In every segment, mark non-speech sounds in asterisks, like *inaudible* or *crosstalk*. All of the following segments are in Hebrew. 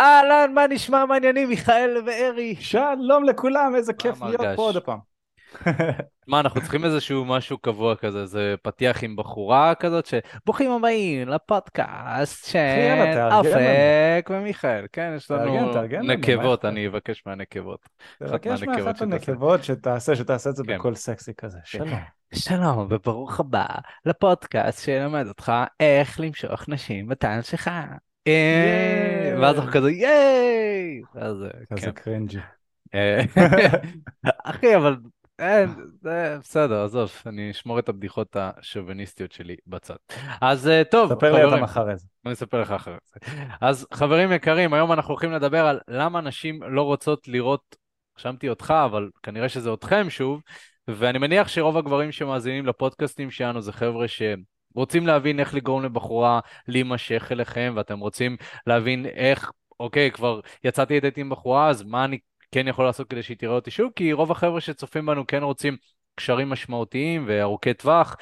אהלן, מה נשמע מעניינים, מיכאל וארי? שלום לכולם, איזה כיף מה להיות? פה עוד פעם. *laughs* מה, אנחנו צריכים איזשהו משהו קבוע כזה, איזה פתיח עם בחורה כזאת, שברוכים הבאים לפודקאסט של. אופק ומיכאל. כן, יש לנו נקבות? אני אבקש מהנקבות. תבקש מהנקבות מאחת. הנקבות שתעשה, שתעשה את זה כן. בקול סקסי כזה. שלום. שלום וברוך הבא לפודקאסט שילמד אותך איך למשוך נשים בטען שלך. ואז אנחנו כזה ייי! ואז, אה, כן. כזה קרינג'י. אה, *laughs* אחי, אבל אין, זה בסדר, עזוב, אני אשמור את הבדיחות השוביניסטיות שלי בצד. אז אה, טוב, ספר לי אותם חברים, אחרי זה. אני אספר לך אחרי זה. אז חברים יקרים, היום אנחנו הולכים לדבר על למה נשים לא רוצות לראות, רשמתי אותך, אבל כנראה שזה אתכם שוב, ואני מניח שרוב הגברים שמאזינים לפודקאסטים שלנו זה חבר'ה שרוצים להבין איך לגרום לבחורה להימשך אליכם, ואתם רוצים להבין איך, אוקיי, כבר יצאתי לדייט עם בחורה, אז מה אני כן יכול לעשות כדי שהיא תראה אותי שוב? כי רוב החבר'ה שצופים בנו כן רוצים קשרים משמעותיים וארוכי טווח.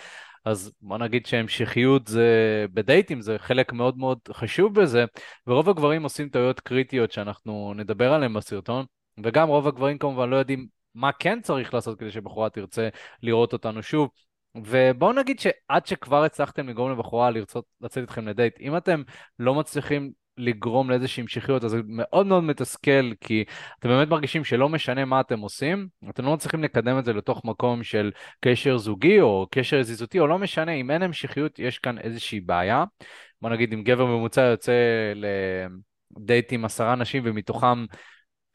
אז בוא נגיד שהמשכיות זה בדייטים, זה חלק מאוד מאוד חשוב בזה, ורוב הגברים עושים טעויות קריטיות שאנחנו נדבר עליהן בסרטון, וגם רוב הגברים כמובן לא יודעים מה כן צריך לעשות כדי שבחורה תרצה לראות אותנו שוב. ובואו נגיד שעד שכבר הצלחתם לגרום לבחורה לרצות לצאת איתכם לדייט, אם אתם לא מצליחים לגרום לאיזושהי המשכיות, אז זה מאוד מאוד מתסכל, כי אתם באמת מרגישים שלא משנה מה אתם עושים, אתם לא מצליחים לקדם את זה לתוך מקום של קשר זוגי או קשר זיזותי, או לא משנה, אם אין המשכיות, יש כאן איזושהי בעיה. בוא נגיד, אם גבר ממוצע יוצא לדייט עם עשרה נשים ומתוכם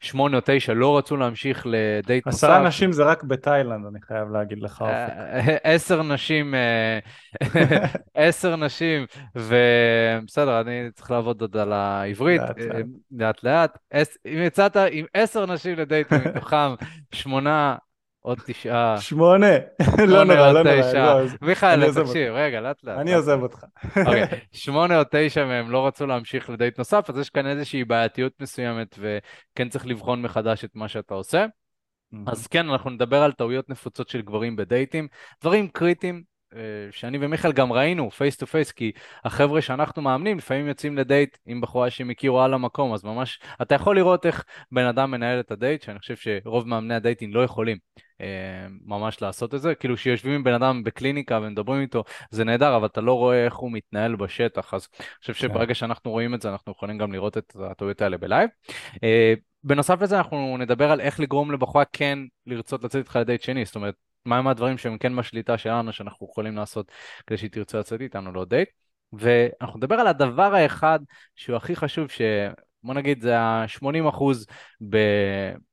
שמונה או תשע לא רצו להמשיך לדייט נוסף. עשרה נשים זה רק בתאילנד, אני חייב להגיד לך, אופק. אה, עשר נשים, אה, *laughs* עשר נשים, ובסדר, אני צריך לעבוד עוד על העברית, לאט, לאט. אה, אם יצאת עם עשר נשים לדייט מתוכם שמונה, עוד תשעה, שמונה. לא נורא, לא נורא. לא, מיכאל, תקשיב, רגע, לאט לאט. אני עוזב. אותך. אוקיי, *laughs* שמונה או תשע מהם לא רצו להמשיך לדייט נוסף, אז יש כאן איזושהי בעייתיות מסוימת, וכן צריך לבחון מחדש את מה שאתה עושה. אז כן, אנחנו נדבר על טעויות נפוצות של גברים בדייטים, דברים קריטיים שאני ומיכאל גם ראינו face to face, כי החבר'ה שאנחנו מאמנים לפעמים יוצאים לדייט עם בחורה שהם הכירו על המקום, אז ממש, אתה יכול לראות איך בן אדם מנהל את הדייט, שאני חושב שרוב מאמני הדייטים לא יכולים אה, ממש לעשות את זה, כאילו שיושבים עם בן אדם בקליניקה ומדברים איתו, זה נהדר, אבל אתה לא רואה איך הוא מתנהל בשטח, אז אני חושב שברגע שאנחנו רואים את זה, אנחנו יכולים גם לראות את הטעויות האלה בלייב. אה, בנוסף לזה אנחנו נדבר על איך לגרום לבחורה כן לרצות לצאת איתך לדייט שני, זאת אומרת, מהם הדברים שהם כן בשליטה שלנו שאנחנו יכולים לעשות כדי שהיא תרצה לצאת איתנו לעוד דייט. ואנחנו נדבר על הדבר האחד שהוא הכי חשוב, שבוא נגיד זה ה-80 אחוז.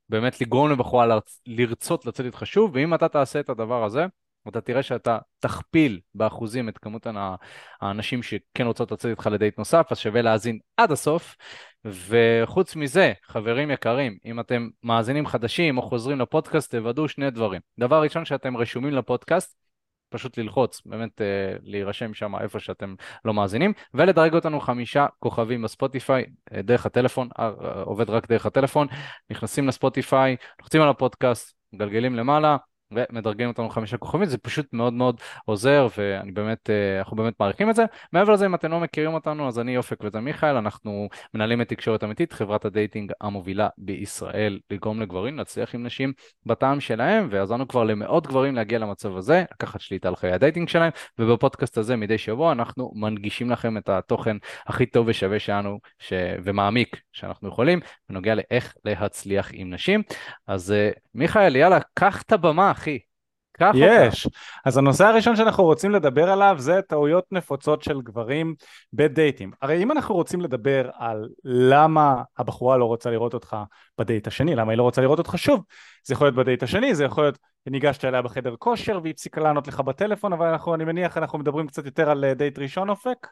באמת לגרום לבחורה לרצ... לרצות לצאת איתך שוב, ואם אתה תעשה את הדבר הזה, אתה תראה שאתה תכפיל באחוזים את כמות האנ- האנשים שכן רוצות לצאת איתך לדייט נוסף, אז שווה להאזין עד הסוף. וחוץ מזה, חברים יקרים, אם אתם מאזינים חדשים או חוזרים לפודקאסט, תוודאו שני דברים. דבר ראשון, שאתם רשומים לפודקאסט, פשוט ללחוץ, באמת אה, להירשם שם איפה שאתם לא מאזינים, ולדרג אותנו חמישה כוכבים בספוטיפיי, אה, דרך הטלפון, אה, אה, עובד רק דרך הטלפון, נכנסים לספוטיפיי, לוחצים על הפודקאסט, מגלגלים למעלה, ומדרגים אותנו חמישה כוכבים, זה פשוט מאוד מאוד עוזר, ואני באמת, אה, אנחנו באמת מעריכים את זה. מעבר לזה, אם אתם לא מכירים אותנו, אז אני אופק וזה מיכאל, אנחנו מנהלים את תקשורת אמיתית, חברת ה dating המובילה בישראל, לגרום לגברים להצליח עם נשים בטעם שלהם, ועזרנו כבר למאות גברים להגיע למצב הזה, לקחת שליטה על חיי ה dating שלהם, ובפודקאסט הזה מדי שבוע אנחנו מנגישים לכם את התוכן הכי טוב ושווה שלנו, ש... ומעמיק שאנחנו יכולים, בנוגע לאיך להצליח עם נשים. אז אה, מיכאל, יאללה, קח את הבמה, אחי. יש. אז הנושא הראשון שאנחנו רוצים לדבר עליו זה טעויות נפוצות של גברים בדייטים. הרי אם אנחנו רוצים לדבר על למה הבחורה לא רוצה לראות אותך בדייט השני, למה היא לא רוצה לראות אותך שוב, זה יכול להיות בדייט השני, זה יכול להיות ניגשת אליה בחדר כושר והיא הפסיקה לענות לך בטלפון, אבל אנחנו, אני מניח אנחנו מדברים קצת יותר על אה, דייט ראשון אופק?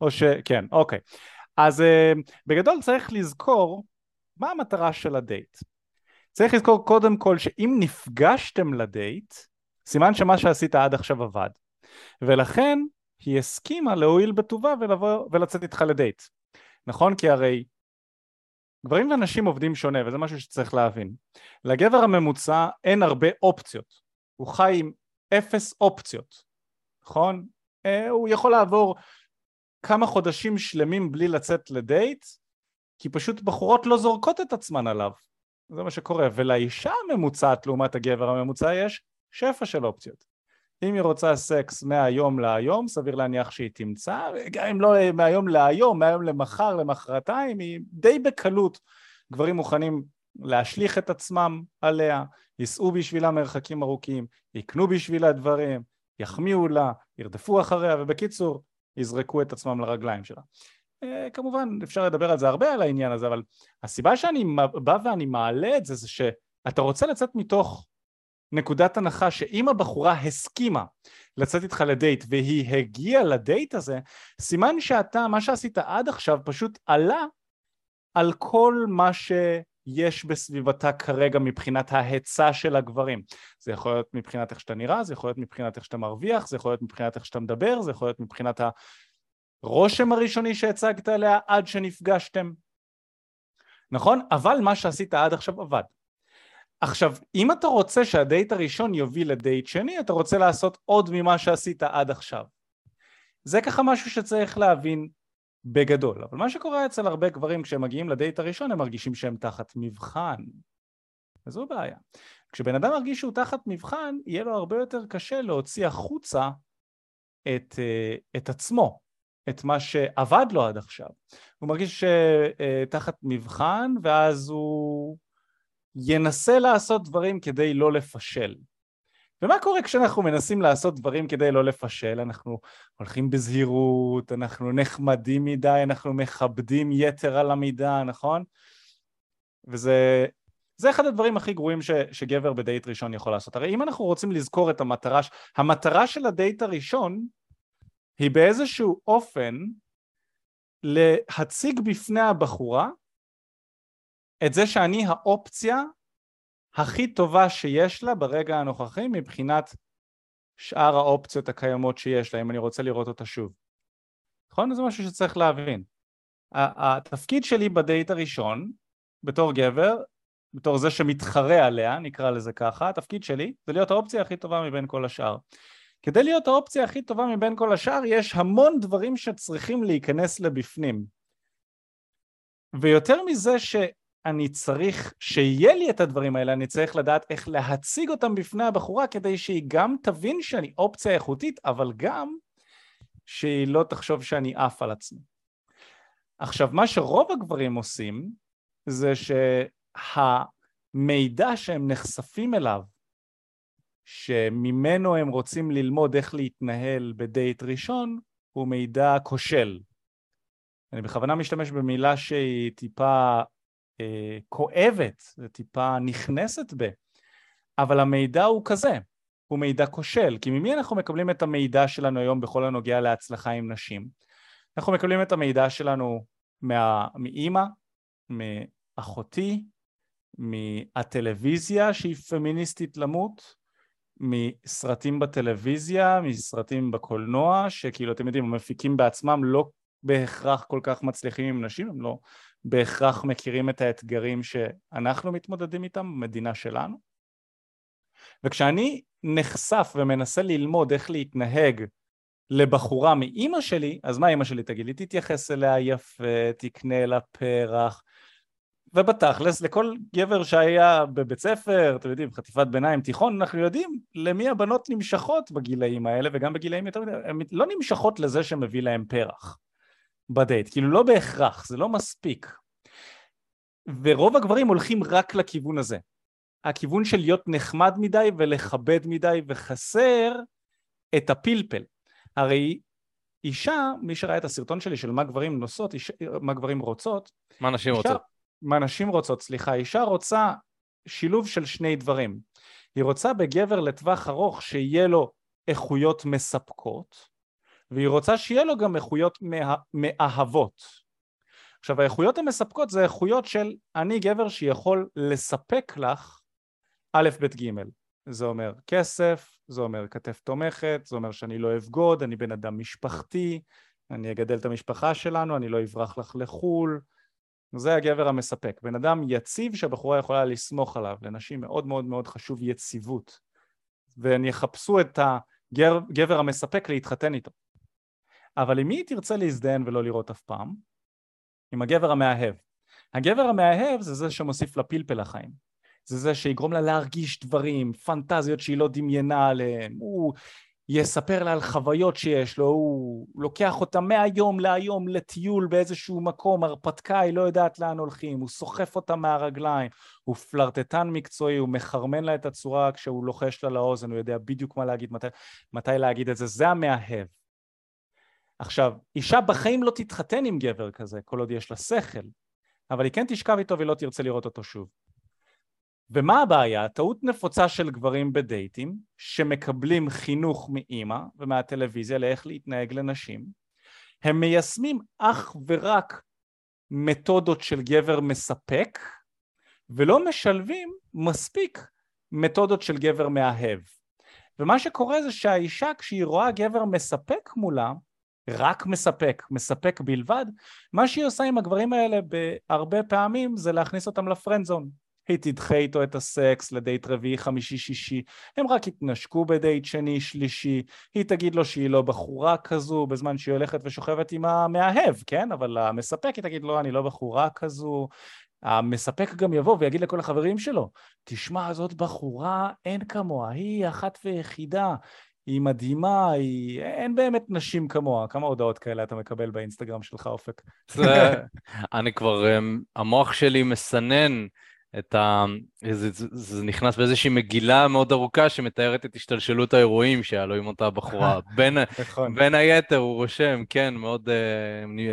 או ש... כן, אוקיי. אז uh, בגדול צריך לזכור מה המטרה של הדייט. צריך לזכור קודם כל שאם נפגשתם לדייט, סימן שמה שעשית עד עכשיו עבד. ולכן היא הסכימה להועיל בטובה ולבוא ולצאת איתך לדייט. נכון? כי הרי גברים ונשים עובדים שונה וזה משהו שצריך להבין. לגבר הממוצע אין הרבה אופציות. הוא חי עם אפס אופציות. נכון? אה, הוא יכול לעבור כמה חודשים שלמים בלי לצאת לדייט כי פשוט בחורות לא זורקות את עצמן עליו. זה מה שקורה. ולאישה הממוצעת לעומת הגבר הממוצע יש שפע של אופציות. אם היא רוצה סקס מהיום להיום, סביר להניח שהיא תמצא, גם אם לא מהיום להיום, מהיום למחר, למחרתיים, היא די בקלות. גברים מוכנים להשליך את עצמם עליה, ייסעו בשבילה מרחקים ארוכים, יקנו בשבילה דברים, יחמיאו לה, ירדפו אחריה, ובקיצור, יזרקו את עצמם לרגליים שלה. אה, כמובן אפשר לדבר על זה הרבה על העניין הזה, אבל הסיבה שאני בא ואני מעלה את זה זה שאתה רוצה לצאת מתוך נקודת הנחה שאם הבחורה הסכימה לצאת איתך לדייט והיא הגיעה לדייט הזה, סימן שאתה, מה שעשית עד עכשיו פשוט עלה על כל מה שיש בסביבתה כרגע מבחינת ההיצע של הגברים. זה יכול להיות מבחינת איך שאתה נראה, זה יכול להיות מבחינת איך שאתה מרוויח, זה יכול להיות מבחינת איך שאתה מדבר, זה יכול להיות מבחינת הרושם הראשוני שהצגת עליה עד שנפגשתם. נכון? אבל מה שעשית עד עכשיו עבד. עכשיו, אם אתה רוצה שהדייט הראשון יוביל לדייט שני, אתה רוצה לעשות עוד ממה שעשית עד עכשיו. זה ככה משהו שצריך להבין בגדול. אבל מה שקורה אצל הרבה גברים כשהם מגיעים לדייט הראשון, הם מרגישים שהם תחת מבחן. וזו בעיה. כשבן אדם מרגיש שהוא תחת מבחן, יהיה לו הרבה יותר קשה להוציא החוצה את, אה, את עצמו, את מה שעבד לו עד עכשיו. הוא מרגיש שתחת מבחן, ואז הוא ינסה לעשות דברים כדי לא לפשל. ומה קורה כשאנחנו מנסים לעשות דברים כדי לא לפשל? אנחנו הולכים בזהירות, אנחנו נחמדים מדי, אנחנו מכבדים יתר על המידה, נכון? וזה זה אחד הדברים הכי גרועים ש, שגבר בדייט ראשון יכול לעשות. הרי אם אנחנו רוצים לזכור את המטרה, המטרה של הדייט הראשון היא באיזשהו אופן להציג בפני הבחורה את זה שאני האופציה הכי טובה שיש לה ברגע הנוכחי מבחינת שאר האופציות הקיימות שיש לה, אם אני רוצה לראות אותה שוב. נכון? זה משהו שצריך להבין. התפקיד שלי בדייט הראשון, בתור גבר, בתור זה שמתחרה עליה, נקרא לזה ככה, התפקיד שלי זה להיות האופציה הכי טובה מבין כל השאר. כדי להיות האופציה הכי טובה מבין כל השאר, יש המון דברים שצריכים להיכנס לבפנים. ויותר מזה ש... אני צריך שיהיה לי את הדברים האלה, אני צריך לדעת איך להציג אותם בפני הבחורה כדי שהיא גם תבין שאני אופציה איכותית, אבל גם שהיא לא תחשוב שאני עף על עצמי. עכשיו, מה שרוב הגברים עושים זה שהמידע שהם נחשפים אליו, שממנו הם רוצים ללמוד איך להתנהל בדייט ראשון, הוא מידע כושל. אני בכוונה משתמש במילה שהיא טיפה אה, כואבת, זה טיפה נכנסת ב, אבל המידע הוא כזה, הוא מידע כושל, כי ממי אנחנו מקבלים את המידע שלנו היום בכל הנוגע להצלחה עם נשים? אנחנו מקבלים את המידע שלנו מה... מאימא, מאחותי, מהטלוויזיה שהיא פמיניסטית למות, מסרטים בטלוויזיה, מסרטים בקולנוע, שכאילו אתם יודעים, המפיקים בעצמם לא בהכרח כל כך מצליחים עם נשים, הם לא בהכרח מכירים את האתגרים שאנחנו מתמודדים איתם במדינה שלנו. וכשאני נחשף ומנסה ללמוד איך להתנהג לבחורה מאימא שלי, אז מה אימא שלי תגיד לי? תתייחס אליה יפה, תקנה לה פרח, ובתכלס לכל גבר שהיה בבית ספר, אתם יודעים, חטיפת ביניים, תיכון, אנחנו יודעים למי הבנות נמשכות בגילאים האלה וגם בגילאים יותר מדי, הן לא נמשכות לזה שמביא להם פרח. בדייט, כאילו לא בהכרח, זה לא מספיק. ורוב הגברים הולכים רק לכיוון הזה. הכיוון של להיות נחמד מדי ולכבד מדי וחסר את הפלפל. הרי אישה, מי שראה את הסרטון שלי של מה גברים נוסעות, מה גברים רוצות, מה נשים אישה, רוצות? מה נשים רוצות, סליחה, אישה רוצה שילוב של שני דברים. היא רוצה בגבר לטווח ארוך שיהיה לו איכויות מספקות, והיא רוצה שיהיה לו גם איכויות מה... מאהבות. עכשיו האיכויות המספקות זה איכויות של אני גבר שיכול לספק לך א' ב' ג' זה אומר כסף, זה אומר כתף תומכת, זה אומר שאני לא אבגוד, אני בן אדם משפחתי, אני אגדל את המשפחה שלנו, אני לא אברח לך לחו"ל, זה הגבר המספק, בן אדם יציב שהבחורה יכולה לסמוך עליו, לנשים מאוד מאוד מאוד חשוב יציבות והם יחפשו את הגבר המספק להתחתן איתו אבל עם מי היא תרצה להזדיין ולא לראות אף פעם? עם הגבר המאהב. הגבר המאהב זה זה שמוסיף לה פלפל לחיים. זה זה שיגרום לה להרגיש דברים, פנטזיות שהיא לא דמיינה עליהם, הוא יספר לה על חוויות שיש לו, הוא לוקח אותה מהיום להיום לטיול באיזשהו מקום, הרפתקאי, לא יודעת לאן הולכים, הוא סוחף אותה מהרגליים, הוא פלרטטן מקצועי, הוא מחרמן לה את הצורה כשהוא לוחש לה לאוזן, הוא יודע בדיוק מה להגיד, מתי, מתי להגיד את זה, זה המאהב. עכשיו, אישה בחיים לא תתחתן עם גבר כזה, כל עוד יש לה שכל, אבל היא כן תשכב איתו והיא לא תרצה לראות אותו שוב. ומה הבעיה? טעות נפוצה של גברים בדייטים שמקבלים חינוך מאימא ומהטלוויזיה לאיך להתנהג לנשים. הם מיישמים אך ורק מתודות של גבר מספק ולא משלבים מספיק מתודות של גבר מאהב. ומה שקורה זה שהאישה כשהיא רואה גבר מספק מולה רק מספק, מספק בלבד, מה שהיא עושה עם הגברים האלה בהרבה פעמים זה להכניס אותם לפרנדזון היא תדחה איתו את הסקס לדייט רביעי, חמישי, שישי, הם רק יתנשקו בדייט שני, שלישי, היא תגיד לו שהיא לא בחורה כזו בזמן שהיא הולכת ושוכבת עם המאהב, כן? אבל המספק היא תגיד לו אני לא בחורה כזו, המספק גם יבוא ויגיד לכל החברים שלו, תשמע, זאת בחורה, אין כמוה, היא אחת ויחידה, היא מדהימה, היא... אין באמת נשים כמוה. כמה הודעות כאלה אתה מקבל באינסטגרם שלך, אופק? זה... אני כבר, אמ, המוח שלי מסנן את ה... זה, זה, זה נכנס באיזושהי מגילה מאוד ארוכה שמתארת את השתלשלות האירועים שהלו עם אותה בחורה. *laughs* בין, נכון. בין היתר הוא רושם, כן, מאוד uh,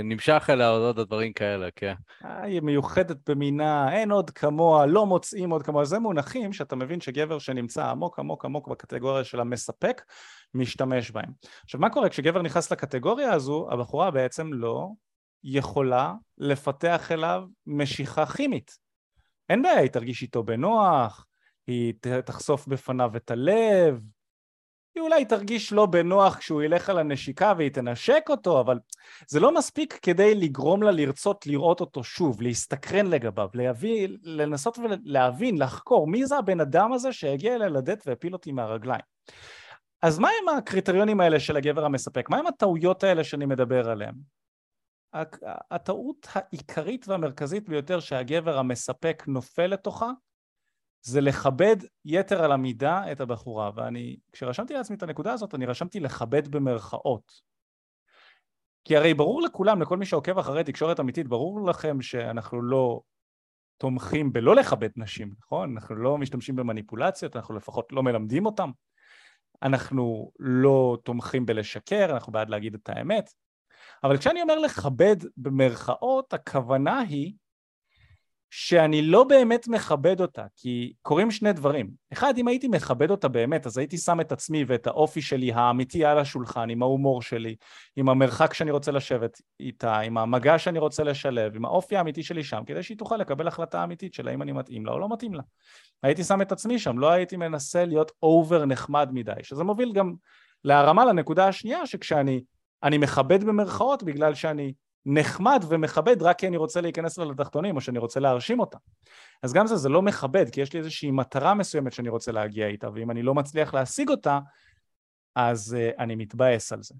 נמשך אליה עוד דברים כאלה, כן. אה, היא מיוחדת במינה, אין עוד כמוה, לא מוצאים עוד כמוה. זה מונחים שאתה מבין שגבר שנמצא עמוק עמוק עמוק בקטגוריה של המספק, משתמש בהם. עכשיו, מה קורה כשגבר נכנס לקטגוריה הזו, הבחורה בעצם לא יכולה לפתח אליו משיכה כימית. אין בעיה, היא תרגיש איתו בנוח, היא תחשוף בפניו את הלב, היא אולי תרגיש לא בנוח כשהוא ילך על הנשיקה והיא תנשק אותו, אבל זה לא מספיק כדי לגרום לה לרצות לראות אותו שוב, להסתקרן לגביו, להביא, לנסות ולהבין, לחקור מי זה הבן אדם הזה שהגיע אליי לדט והפיל אותי מהרגליים. אז מה הם הקריטריונים האלה של הגבר המספק? מה הם הטעויות האלה שאני מדבר עליהן? הטעות העיקרית והמרכזית ביותר שהגבר המספק נופל לתוכה זה לכבד יתר על המידה את הבחורה. ואני כשרשמתי לעצמי את הנקודה הזאת אני רשמתי לכבד במרכאות. כי הרי ברור לכולם לכל מי שעוקב אחרי תקשורת אמיתית ברור לכם שאנחנו לא תומכים בלא לכבד נשים נכון? אנחנו לא משתמשים במניפולציות אנחנו לפחות לא מלמדים אותם אנחנו לא תומכים בלשקר אנחנו בעד להגיד את האמת אבל כשאני אומר לכבד במרכאות, הכוונה היא שאני לא באמת מכבד אותה, כי קורים שני דברים. אחד, אם הייתי מכבד אותה באמת, אז הייתי שם את עצמי ואת האופי שלי האמיתי על השולחן, עם ההומור שלי, עם המרחק שאני רוצה לשבת איתה, עם המגע שאני רוצה לשלב, עם האופי האמיתי שלי שם, כדי שהיא תוכל לקבל החלטה אמיתית של האם אני מתאים לה או לא מתאים לה. הייתי שם את עצמי שם, לא הייתי מנסה להיות אובר נחמד מדי, שזה מוביל גם להרמה לנקודה השנייה, שכשאני אני מכבד במרכאות בגלל שאני נחמד ומכבד רק כי אני רוצה להיכנס לה לתחתונים או שאני רוצה להרשים אותה. אז גם זה, זה לא מכבד, כי יש לי איזושהי מטרה מסוימת שאני רוצה להגיע איתה, ואם אני לא מצליח להשיג אותה, אז uh, אני מתבאס על זה.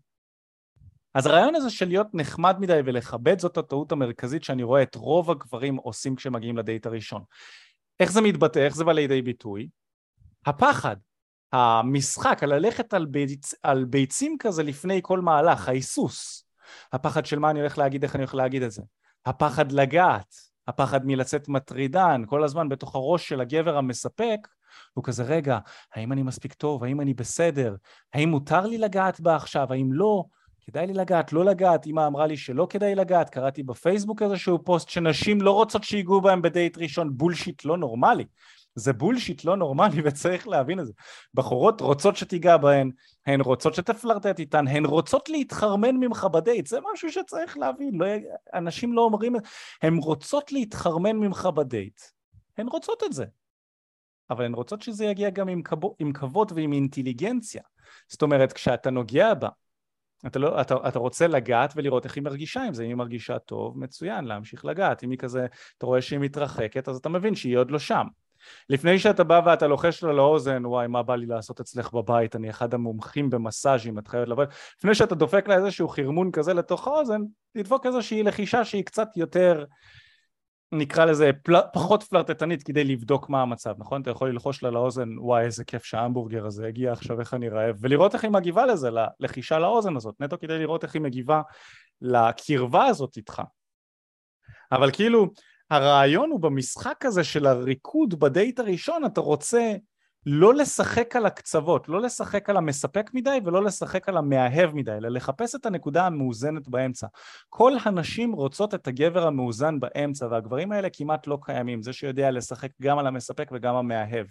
אז הרעיון הזה של להיות נחמד מדי ולכבד זאת הטעות המרכזית שאני רואה את רוב הגברים עושים כשמגיעים לדייט הראשון. איך זה מתבטא, איך זה בא לידי ביטוי? הפחד. המשחק, ללכת על, ביצ... על ביצים כזה לפני כל מהלך, ההיסוס, הפחד של מה אני הולך להגיד, איך אני הולך להגיד את זה, הפחד לגעת, הפחד מלצאת מטרידן, כל הזמן בתוך הראש של הגבר המספק, הוא כזה רגע, האם אני מספיק טוב, האם אני בסדר, האם מותר לי לגעת בה עכשיו, האם לא, כדאי לי לגעת, לא לגעת, אמא אמרה לי שלא כדאי לגעת, קראתי בפייסבוק איזשהו פוסט שנשים לא רוצות שיגעו בהם בדייט ראשון, bullshit לא נורמלי. זה בולשיט לא נורמלי *laughs* וצריך להבין את זה. בחורות רוצות שתיגע בהן, הן רוצות שתפלרטט איתן, הן רוצות להתחרמן ממך בדייט, זה משהו שצריך להבין, לא, אנשים לא אומרים, הן רוצות להתחרמן ממך בדייט, הן רוצות את זה. אבל הן רוצות שזה יגיע גם עם, כבוד, עם כבוד ועם אינטליגנציה. זאת אומרת, כשאתה נוגע בה, אתה, לא, אתה, אתה רוצה לגעת ולראות איך היא מרגישה עם זה, אם היא מרגישה טוב, מצוין, להמשיך לגעת, אם היא כזה, אתה רואה שהיא מתרחקת, אז אתה מבין שהיא עוד לא שם. לפני שאתה בא ואתה לוחש לה לאוזן, וואי, מה בא לי לעשות אצלך בבית, אני אחד המומחים במסאז'ים, את חייבת לבוא, לפני שאתה דופק לה איזשהו חרמון כזה לתוך האוזן, תדפוק איזושהי לחישה שהיא קצת יותר נקרא לזה פל... פחות פלרטטנית כדי לבדוק מה המצב, נכון? אתה יכול ללחוש לה לאוזן, וואי איזה כיף שההמבורגר הזה הגיע עכשיו איך אני רעב, ולראות איך היא מגיבה לזה, ללחישה לאוזן הזאת, נטו כדי לראות איך היא מגיבה לקרבה הזאת איתך. אבל כאילו הרעיון הוא במשחק הזה של הריקוד בדייט הראשון, אתה רוצה לא לשחק על הקצוות, לא לשחק על המספק מדי ולא לשחק על המאהב מדי, אלא לחפש את הנקודה המאוזנת באמצע. כל הנשים רוצות את הגבר המאוזן באמצע, והגברים האלה כמעט לא קיימים, זה שיודע לשחק גם על המספק וגם המאהב.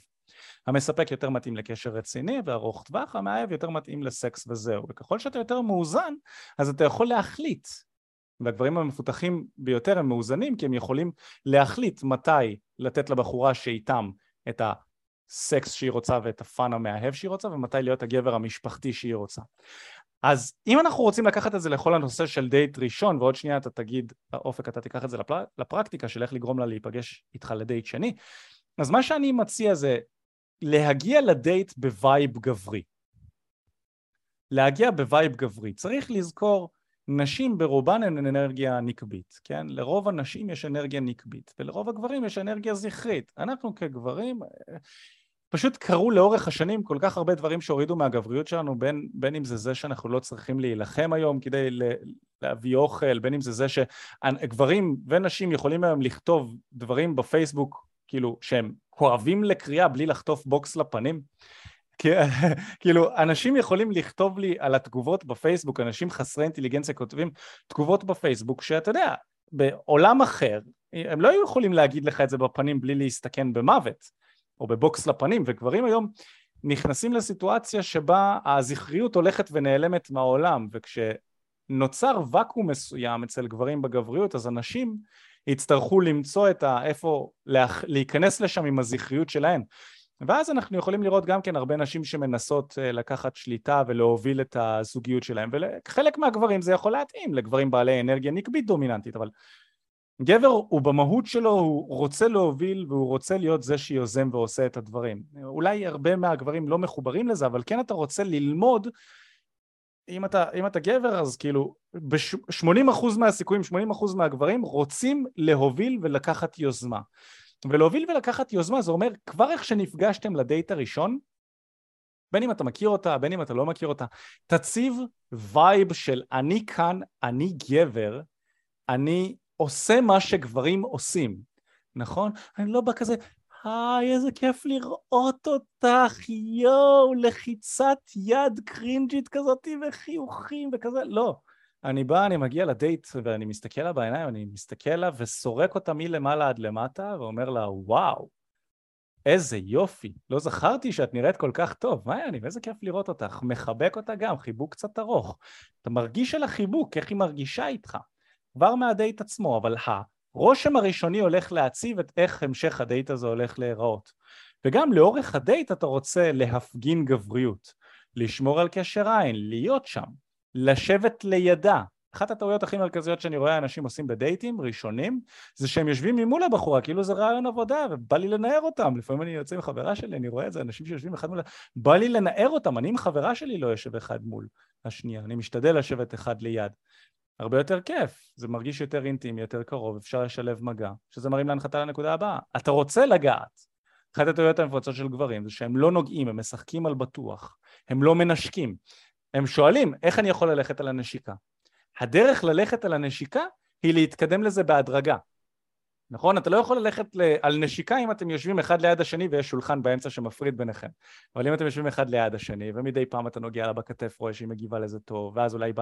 המספק יותר מתאים לקשר רציני וארוך טווח, המאהב יותר מתאים לסקס וזהו. וככל שאתה יותר מאוזן, אז אתה יכול להחליט. והגברים המפותחים ביותר הם מאוזנים, כי הם יכולים להחליט מתי לתת לבחורה שאיתם את. הסקס שהיא רוצה ואת הפן המאהב שהיא רוצה ומתי להיות הגבר המשפחתי שהיא רוצה. אז אם אנחנו רוצים לקחת את זה לכל הנושא של דייט ראשון ועוד שנייה אתה תגיד אופק אתה תיקח את זה לפר... לפרקטיקה של איך לגרום לה להיפגש איתך לדייט שני אז מה שאני מציע זה להגיע לדייט ב vibe גברי להגיע ב vibe גברי צריך לזכור נשים ברובן הן אנרגיה נקבית, כן? לרוב הנשים יש אנרגיה נקבית ולרוב הגברים יש אנרגיה זכרית. אנחנו כגברים פשוט קרו לאורך השנים כל כך הרבה דברים שהורידו מהגבריות שלנו, בין, בין אם זה זה שאנחנו לא צריכים להילחם היום כדי להביא אוכל, בין אם זה זה שגברים ונשים יכולים היום לכתוב דברים בפייסבוק, כאילו, שהם כואבים לקריאה בלי לחטוף בוקס לפנים. *laughs* כאילו, אנשים יכולים לכתוב לי על התגובות בפייסבוק, אנשים חסרי אינטליגנציה כותבים תגובות בפייסבוק, שאתה יודע, בעולם אחר, הם לא היו יכולים להגיד לך את זה בפנים בלי להסתכן במוות. או בבוקס לפנים, וגברים היום נכנסים לסיטואציה שבה הזכריות הולכת ונעלמת מהעולם, וכשנוצר ואקום מסוים אצל גברים בגבריות, אז אנשים יצטרכו למצוא את ה... איפה להכ... להיכנס לשם עם הזכריות שלהם. ואז אנחנו יכולים לראות גם כן הרבה נשים שמנסות אה, לקחת שליטה ולהוביל את הזוגיות שלהם ולחלק מהגברים זה יכול להתאים לגברים בעלי אנרגיה נקבית דומיננטית אבל גבר הוא במהות שלו, הוא רוצה להוביל והוא רוצה להיות זה שיוזם ועושה את הדברים. אולי הרבה מהגברים לא מחוברים לזה, אבל כן אתה רוצה ללמוד, אם אתה, אם אתה גבר אז כאילו ב-80% מהסיכויים, 80% מהגברים רוצים להוביל ולקחת יוזמה. ולהוביל ולקחת יוזמה זה אומר כבר איך שנפגשתם לדייט הראשון, בין אם אתה מכיר אותה, בין אם אתה לא מכיר אותה, תציב vibe של אני כאן, אני גבר, אני עושה מה שגברים עושים, נכון? אני לא בא כזה, היי, איזה כיף לראות אותך, יואו, לחיצת יד קרינג'ית כזאת וחיוכים וכזה, לא. אני בא, אני מגיע לדייט ואני מסתכל לה בעיניים, אני מסתכל לה וסורק אותה מלמעלה עד למטה ואומר לה, וואו, איזה יופי, לא זכרתי שאת נראית כל כך טוב, מה יעני, איזה כיף לראות אותך, מחבק אותה גם, חיבוק קצת ארוך. אתה מרגיש על החיבוק, איך היא מרגישה איתך. כבר מהדייט עצמו, אבל הרושם הראשוני הולך להציב את איך המשך הדייט הזה הולך להיראות. וגם לאורך הדייט אתה רוצה להפגין גבריות, לשמור על קשר עין, להיות שם, לשבת לידה, אחת הטעויות הכי מרכזיות שאני רואה אנשים עושים בדייטים ראשונים זה שהם יושבים ממול הבחורה כאילו זה רעיון עבודה ובא לי לנער אותם לפעמים אני יוצא עם חברה שלי אני רואה את זה אנשים שיושבים אחד מול בא לי לנער אותם אני עם חברה שלי לא יושב אחד מול השנייה אני משתדל לשבת אחד ליד הרבה יותר כיף, זה מרגיש יותר אינטימי, יותר קרוב, אפשר לשלב מגע, שזה מרים להנחתה לנקודה הבאה. אתה רוצה לגעת. אחת הטעויות הנפוצות של גברים זה שהם לא נוגעים, הם משחקים על בטוח, הם לא מנשקים. הם שואלים, איך אני יכול ללכת על הנשיקה? הדרך ללכת על הנשיקה היא להתקדם לזה בהדרגה. נכון? אתה לא יכול ללכת על נשיקה אם אתם יושבים אחד ליד השני ויש שולחן באמצע שמפריד ביניכם. אבל אם אתם יושבים אחד ליד השני ומדי פעם אתה נוגע לה בכתף, רואה שהיא מגיבה לזה טוב, ואז אולי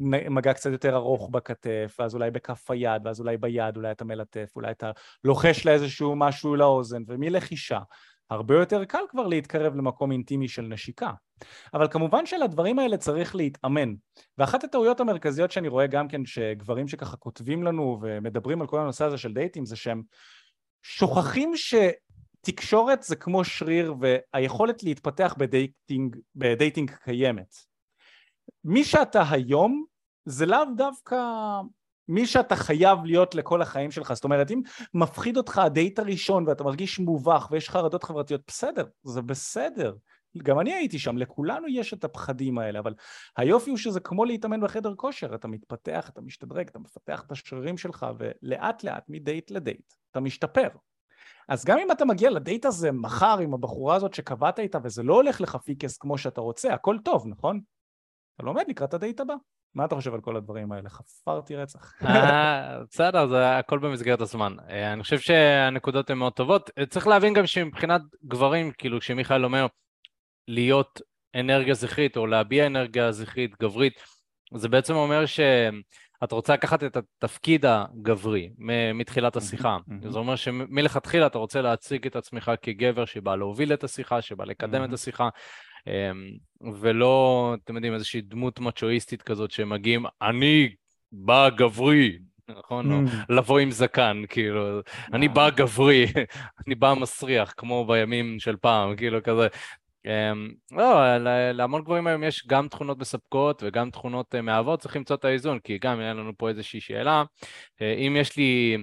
במגע קצת יותר ארוך בכתף, ואז אולי בכף היד, ואז אולי ביד, אולי אתה מלטף, אולי אתה לוחש לה איזשהו משהו לאוזן, ומלחישה. הרבה יותר קל כבר להתקרב למקום אינטימי של נשיקה. אבל כמובן שלדברים האלה צריך להתאמן. ואחת הטעויות המרכזיות שאני רואה גם כן שגברים שככה כותבים לנו ומדברים על כל הנושא הזה של דייטים זה שהם שוכחים שתקשורת זה כמו שריר והיכולת להתפתח ב dating, ב dating קיימת. מי שאתה היום זה לאו דווקא מי שאתה חייב להיות לכל החיים שלך, זאת אומרת אם מפחיד אותך הדייט הראשון ואתה מרגיש מובך ויש חרדות חברתיות, בסדר, זה בסדר, גם אני הייתי שם, לכולנו יש את הפחדים האלה, אבל היופי הוא שזה כמו להתאמן בחדר כושר, אתה מתפתח, אתה משתדרג, אתה מפתח את השרירים שלך, ולאט לאט, מדייט לדייט, אתה משתפר. אז גם אם אתה מגיע לדייט הזה מחר עם הבחורה הזאת שקבעת איתה וזה לא הולך לך פיקס כמו שאתה רוצה, הכל טוב, נכון? אתה לומד לקראת הדייט הבא. מה אתה חושב על כל הדברים האלה? חפרתי רצח. אה, בסדר, זה הכל במסגרת הזמן. אה, אני חושב שהנקודות הן מאוד טובות. אה, צריך להבין גם שמבחינת גברים, כאילו כשמיכאל אומר להיות אנרגיה זכרית או להביע אנרגיה זכרית גברית, זה בעצם אומר שאתה רוצה לקחת את התפקיד הגברי מתחילת השיחה. זה אומר שמלכתחילה אתה רוצה להציג את עצמך כגבר שבא להוביל את השיחה, שבא לקדם את השיחה. אמ, ולא, אתם יודעים, איזושהי דמות מצ'ואיסטית כזאת שמגיעים, אני בא גברי, נכון? Mm. לבוא עם זקן, כאילו, אני בא גברי, *laughs* אני בא מסריח, כמו בימים של פעם, כאילו כזה. אמ, לא, להמון גברים היום יש גם תכונות מספקות וגם תכונות אה, מאהבות, צריך למצוא את האיזון, כי גם אין לנו פה איזושהי שאלה. אה, אם יש לי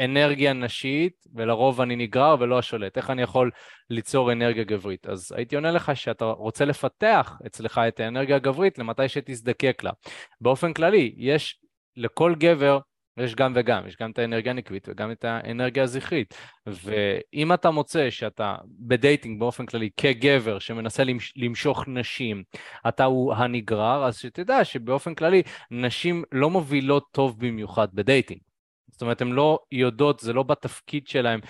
אנרגיה נשית, ולרוב אני נגרר ולא השולט. איך אני יכול ליצור אנרגיה גברית? אז הייתי עונה לך שאתה רוצה לפתח אצלך את האנרגיה הגברית למתי שתזדקק לה. באופן כללי, יש לכל גבר יש גם וגם, יש גם את האנרגיה הנקבית וגם את האנרגיה הזכרית. ואם אתה מוצא שאתה בדייטינג באופן כללי כגבר שמנסה למשוך נשים, אתה הוא הנגרר, אז שתדע שבאופן כללי נשים לא מובילות טוב במיוחד בדייטינג. זאת אומרת, הן לא יודעות, זה לא בתפקיד שלהן,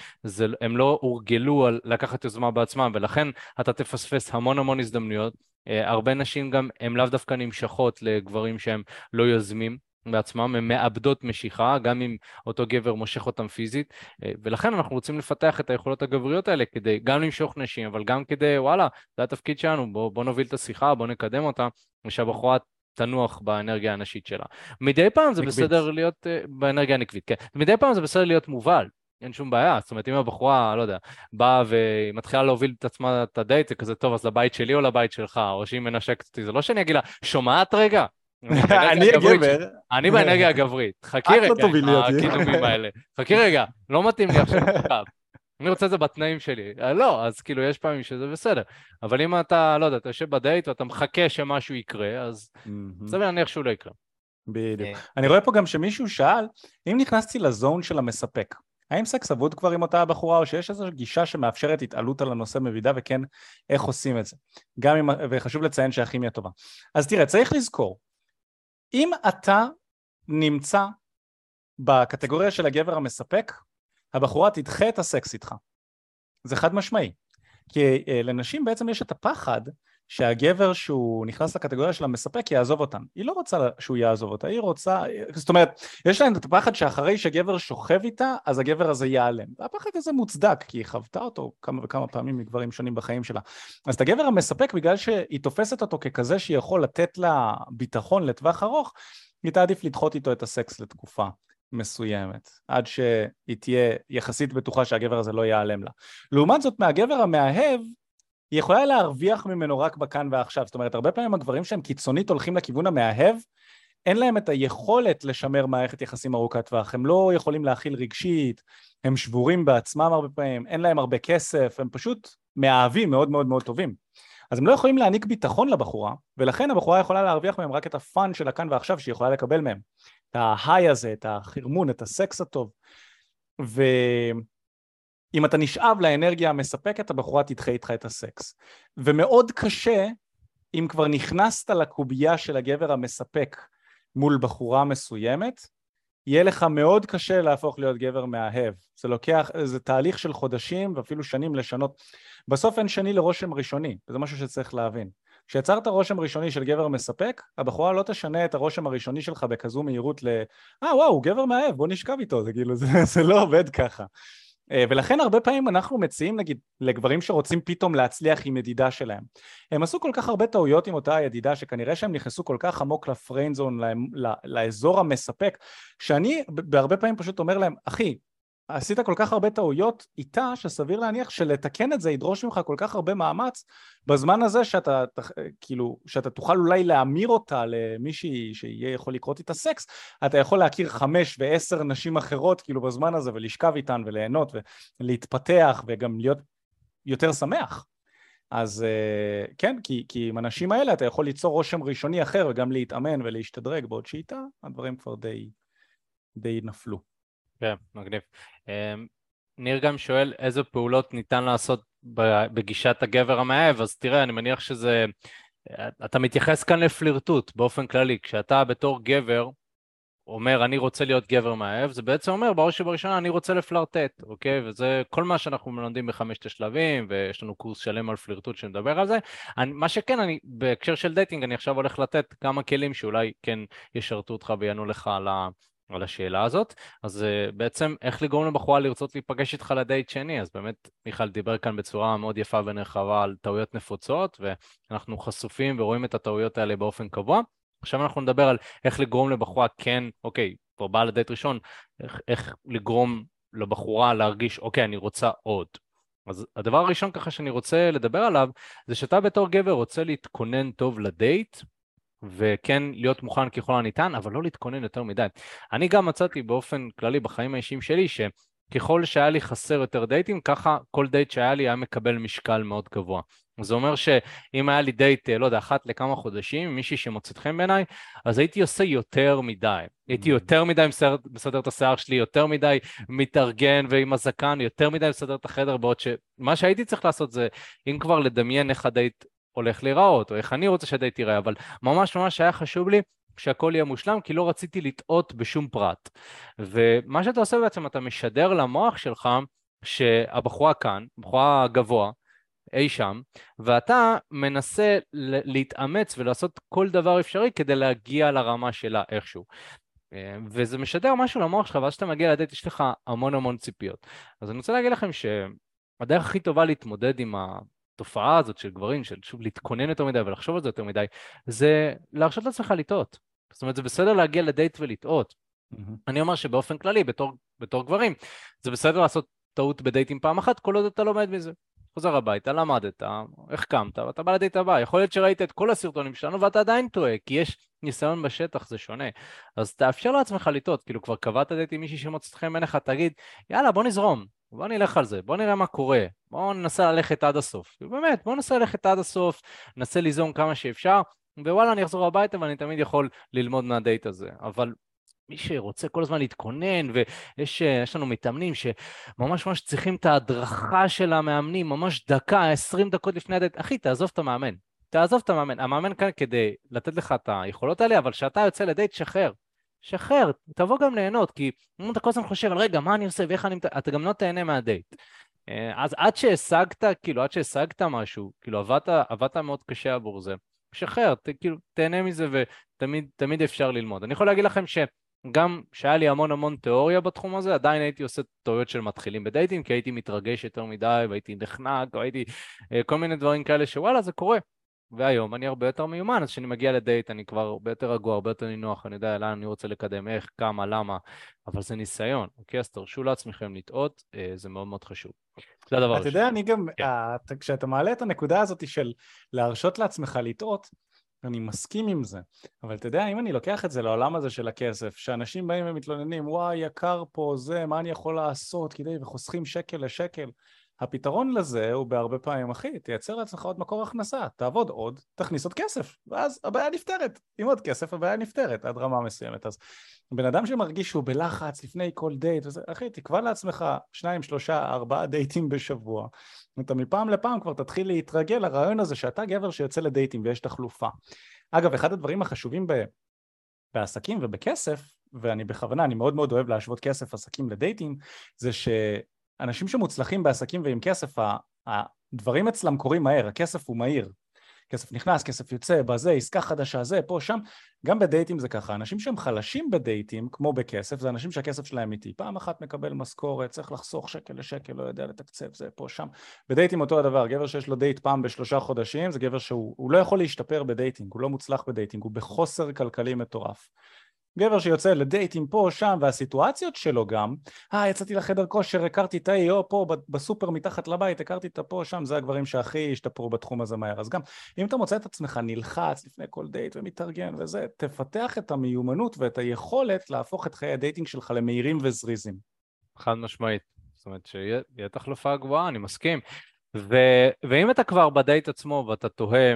הן לא הורגלו על לקחת יוזמה בעצמם, ולכן אתה תפספס המון המון הזדמנויות. אה, הרבה נשים גם, הן לאו דווקא נמשכות לגברים שהם לא יוזמים בעצמם, הן מאבדות משיכה, גם אם אותו גבר מושך אותם פיזית, uh, ולכן אנחנו רוצים לפתח את היכולות הגבריות האלה כדי גם למשוך נשים, אבל גם כדי, וואלה, זה התפקיד שלנו, בוא, בוא נוביל את השיחה, בוא נקדם אותה, ושהבחורה תנוח באנרגיה הנשית שלה. מדי פעם זה נקבית. בסדר להיות, uh, באנרגיה הנקבית, כן. מדי פעם זה בסדר להיות מובל, אין שום בעיה. זאת אומרת, אם הבחורה, לא יודע, באה ומתחילה להוביל את עצמה את הדייט, זה כזה טוב, אז לבית שלי או לבית שלך, או שהיא מנשקת אותי, זה לא שאני אגיד לה, שומעת רגע? *laughs* אני הגבר. אני באנרגיה הגברית. חכי רגע עם הקידומים האלה. חכי רגע, לא מתאים לי עכשיו. *laughs* אני רוצה את זה בתנאים שלי. אה, לא, אז כאילו יש פעמים שזה בסדר. אבל אם אתה, לא יודע, אתה יושב בדייט ואתה מחכה שמשהו יקרה, אז סביר להניח שהוא לא יקרה. בדיוק. אה, אני רואה פה גם שמישהו שאל, אם נכנסתי לזון של המספק, האם סקס אבוד כבר עם אותה הבחורה, או שיש איזו גישה שמאפשרת התעלות על הנושא במידה, וכן, איך עושים את זה? גם אם, וחשוב לציין שהכימיה טובה. אז תראה, צריך לזכור, אם אתה נמצא בקטגוריה של הגבר המספק, הבחורה תדחה את הסקס איתך. זה חד משמעי. כי אה, לנשים בעצם יש את הפחד שהגבר שהוא נכנס לקטגוריה של המספק יעזוב אותן. היא לא רוצה שהוא יעזוב אותה, היא רוצה... זאת אומרת, יש להם את הפחד שאחרי שגבר שוכב איתה, אז הגבר הזה ייעלם. והפחד הזה מוצדק, כי היא חוותה אותו כמה וכמה פעמים מגברים שונים בחיים שלה. אז את הגבר המספק, בגלל שהיא תופסת אותו ככזה שיכול לתת לה ביטחון לטווח ארוך, היא תעדיף לדחות איתו את הסקס לתקופה. מסוימת, עד שהיא תהיה יחסית בטוחה שהגבר הזה לא ייעלם לה. לעומת זאת, מהגבר המאהב, היא יכולה להרוויח ממנו רק בכאן ועכשיו. זאת אומרת, הרבה פעמים הגברים שהם קיצונית הולכים לכיוון המאהב, אין להם את היכולת לשמר מערכת יחסים ארוכת טווח, הם לא יכולים להכיל רגשית, הם שבורים בעצמם הרבה פעמים, אין להם הרבה כסף, הם פשוט מאהבים מאוד מאוד מאוד טובים. אז הם לא יכולים להעניק ביטחון לבחורה, ולכן הבחורה יכולה להרוויח מהם רק את הפאן של הכאן ועכשיו שהיא יכולה לקבל מהם. את ההיי הזה, את החרמון, את הסקס הטוב. ואם אתה נשאב לאנרגיה המספקת, הבחורה תדחה איתך את הסקס. ומאוד קשה, אם כבר נכנסת לקובייה של הגבר המספק מול בחורה מסוימת, יהיה לך מאוד קשה להפוך להיות גבר מאהב. זה לוקח, זה תהליך של חודשים ואפילו שנים לשנות. בסוף אין שני לרושם ראשוני, וזה משהו שצריך להבין. כשיצרת רושם ראשוני של גבר מספק, הבחורה לא תשנה את הרושם הראשוני שלך בכזו מהירות ל... אה וואו, הוא גבר מאהב, בוא נשכב איתו, זה כאילו, זה, זה לא עובד ככה. אה, ולכן הרבה פעמים אנחנו מציעים נגיד לגברים שרוצים פתאום להצליח עם ידידה שלהם. הם עשו כל כך הרבה טעויות עם אותה ידידה שכנראה שהם נכנסו כל כך עמוק לפריינזון, לאזור המספק, שאני בהרבה פעמים פשוט אומר להם, אחי, עשית כל כך הרבה טעויות איתה, שסביר להניח שלתקן את זה ידרוש ממך כל כך הרבה מאמץ בזמן הזה שאתה, כאילו, שאתה תוכל אולי להמיר אותה למישהי שיהיה יכול לקרות איתה סקס, אתה יכול להכיר חמש ועשר נשים אחרות כאילו בזמן הזה ולשכב איתן וליהנות ולהתפתח וגם להיות יותר שמח. אז uh, כן, כי, כי עם האנשים האלה אתה יכול ליצור רושם ראשוני אחר וגם להתאמן ולהשתדרג בעוד שאיתה, הדברים כבר די, די נפלו. כן, מגניב. Um, ניר גם שואל איזה פעולות ניתן לעשות בגישת הגבר המאהב, אז תראה, אני מניח שזה... אתה מתייחס כאן לפלירטוט באופן כללי. כשאתה בתור גבר אומר אני רוצה להיות גבר מאהב, זה בעצם אומר בראש ובראשונה אני רוצה לפלרטט, אוקיי? וזה כל מה שאנחנו מלמדים בחמשת השלבים, ויש לנו קורס שלם על פלירטוט שמדבר על זה. אני, מה שכן, אני בהקשר של דייטינג, אני עכשיו הולך לתת כמה כלים שאולי כן ישרתו אותך ויענו לך על ה... על השאלה הזאת, אז אה, בעצם איך לגרום לבחורה לרצות להיפגש איתך לדייט שני, אז באמת מיכאל דיבר כאן בצורה מאוד יפה ונרחבה על טעויות נפוצות, ואנחנו חשופים ורואים את הטעויות האלה באופן קבוע. עכשיו אנחנו נדבר על איך לגרום לבחורה כן, אוקיי, כבר באה לדייט ראשון, איך, איך לגרום לבחורה להרגיש, אוקיי, אני רוצה עוד. אז הדבר הראשון ככה שאני רוצה לדבר עליו, זה שאתה בתור גבר רוצה להתכונן טוב לדייט, וכן להיות מוכן ככל הניתן, אבל לא להתכונן יותר מדי. אני גם מצאתי באופן כללי בחיים האישיים שלי, שככל שהיה לי חסר יותר דייטים, ככה כל דייט שהיה לי היה מקבל משקל מאוד גבוה. זה אומר שאם היה לי דייט, לא יודע, אחת לכמה חודשים, מישהי שמוצאת חן בעיניי, אז הייתי עושה יותר מדי. הייתי mm. יותר מדי מסדר, מסדר את השיער שלי, יותר מדי מתארגן ועם הזקן, יותר מדי מסדר את החדר, בעוד שמה שהייתי צריך לעשות זה, אם כבר לדמיין איך הדייט הולך להיראות, או איך אני רוצה שהדייט ייראה, אבל ממש ממש היה חשוב לי שהכל יהיה מושלם, כי לא רציתי לטעות בשום פרט. ומה שאתה עושה בעצם, אתה משדר למוח שלך שהבחורה כאן, בחורה גבוה, אי שם, ואתה מנסה להתאמץ ולעשות כל דבר אפשרי כדי להגיע לרמה שלה איכשהו. אה, וזה משדר משהו למוח שלך, ואז כשאתה מגיע לדייט יש לך המון המון ציפיות. אז אני רוצה להגיד לכם שהדרך הכי טובה להתמודד עם התופעה הזאת של גברים, של שוב להתכונן יותר מדי ולחשוב על זה יותר מדי, זה להרשות לעצמך לטעות. זאת אומרת, זה בסדר להגיע לדייט ולטעות. Mm-hmm. אני אומר שבאופן כללי, בתור, בתור גברים, זה בסדר לעשות טעות בדייטים פעם אחת, כל עוד אתה לומד מזה. חוזר הביתה, למדת, החכמת, ואתה בא לדייט הבא. יכול להיות שראית את כל הסרטונים שלנו ואתה עדיין טועה, כי יש ניסיון בשטח, זה שונה. אז תאפשר לעצמך לטעות, כאילו כבר קבעת דייט עם מישהי שמוצאת חן בעיניך, תגיד, יאללה, בוא נזרום, בוא נלך על זה, בוא נראה מה קורה, בוא ננסה ללכת עד הסוף. באמת, בוא ננסה ללכת עד הסוף, ננסה ליזום כמה שאפשר, ווואלה, אני אחזור הביתה ואני תמיד יכול ללמוד מהדייט הזה. אבל מי שרוצה כל הזמן להתכונן, ויש לנו מתאמנים שממש ממש צריכים את ההדרכה של המאמנים, ממש דקה, עשרים דקות לפני הדייט, אחי, תעזוב את המאמן. תעזוב את המאמן. המאמן כאן כדי לתת לך את היכולות האלה, אבל כשאתה יוצא לדייט, שחרר. שחרר, תבוא גם ליהנות, כי אם אתה כל הזמן חושב על רגע, מה אני עושה ואיך אני... אתה גם לא תהנה מהדייט. אה, אז עד שהשגת, כאילו, עד שהשגת משהו, כאילו, עבדת, עבדת מאוד קשה עבור זה, שחרר, ת, כאילו, תהנה מזה ותמיד אפשר ללמוד. אני יכול להגיד לכם ש... גם שהיה לי המון המון תיאוריה בתחום הזה, עדיין הייתי עושה טעויות של מתחילים בדייטים, כי הייתי מתרגש יותר מדי, והייתי נחנק, או הייתי אה, כל מיני דברים כאלה שוואלה, זה קורה. והיום אני הרבה יותר מיומן, אז כשאני מגיע לדייט אני כבר הרבה יותר רגוע, הרבה יותר נינוח, אני יודע לאן אני רוצה לקדם, איך, כמה, למה, אבל זה ניסיון, אוקיי? אז תרשו לעצמכם לטעות, אה, זה מאוד מאוד חשוב. זה הדבר הראשון. אתה יודע, אני גם, כן. כשאתה מעלה את הנקודה הזאת של להרשות לעצמך לטעות, אני מסכים עם זה, אבל אתה יודע, אם אני לוקח את זה לעולם הזה של הכסף, שאנשים באים ומתלוננים, וואי, יקר פה, זה, מה אני יכול לעשות כדי, וחוסכים שקל לשקל, הפתרון לזה הוא בהרבה פעמים, אחי, תייצר לעצמך עוד מקור הכנסה, תעבוד עוד, תכניס עוד כסף, ואז הבעיה נפתרת. עם עוד כסף הבעיה נפתרת עד רמה מסוימת. אז בן אדם שמרגיש שהוא בלחץ לפני כל דייט, וזה, אחי, תקבע לעצמך שניים, שלושה, ארבעה דייטים בשבוע. אתה מפעם לפעם כבר תתחיל להתרגל לרעיון הזה שאתה גבר שיוצא לדייטים ויש תחלופה. אגב, אחד הדברים החשובים ב... בעסקים ובכסף, ואני בכוונה, אני מאוד מאוד אוהב להשוות כסף, עסקים לדייטים, זה ש... אנשים שמוצלחים בעסקים ועם כסף, הדברים אצלם קורים מהר, הכסף הוא מהיר. כסף נכנס, כסף יוצא, בזה, עסקה חדשה, זה, פה, שם. גם בדייטים זה ככה. אנשים שהם חלשים בדייטים, כמו בכסף, זה אנשים שהכסף שלהם איטי. פעם אחת מקבל משכורת, צריך לחסוך שקל לשקל, לא יודע לתקצב, זה, פה, שם. בדייטים אותו הדבר, גבר שיש לו דייט פעם בשלושה חודשים, זה גבר שהוא לא יכול להשתפר בדייטינג, הוא לא מוצלח בדייטינג, הוא בחוסר כלכלי מטורף. גבר שיוצא לדייטים פה, שם, והסיטואציות שלו גם, אה, יצאתי לחדר כושר, הכרתי את ההיא, או פה בסופר מתחת לבית, הכרתי את הפה, שם, זה הגברים שהכי השתפרו בתחום הזה מהר. אז גם, אם אתה מוצא את עצמך נלחץ לפני כל דייט ומתארגן וזה, תפתח את המיומנות ואת היכולת להפוך את חיי הדייטינג שלך למהירים וזריזים. חד משמעית. זאת אומרת שיהיה תחלופה גבוהה, אני מסכים. ו, ואם אתה כבר בדייט עצמו ואתה תוהה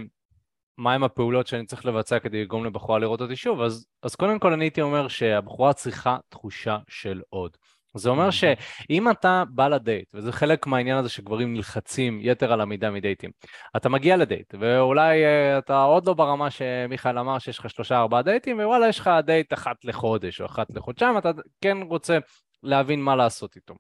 מהם הפעולות שאני צריך לבצע כדי לגרום לבחורה לראות אותי שוב, אז, אז קודם כל אני הייתי אומר שהבחורה צריכה תחושה של עוד. זה אומר שאם אתה בא לדייט, וזה חלק מהעניין הזה שגברים נלחצים יתר על המידה מדייטים, אתה מגיע לדייט, ואולי uh, אתה עוד לא ברמה שמיכאל אמר שיש לך שלושה ארבעה דייטים, ווואלה יש לך דייט אחת לחודש או אחת לחודשיים, אתה כן רוצה להבין מה לעשות איתו.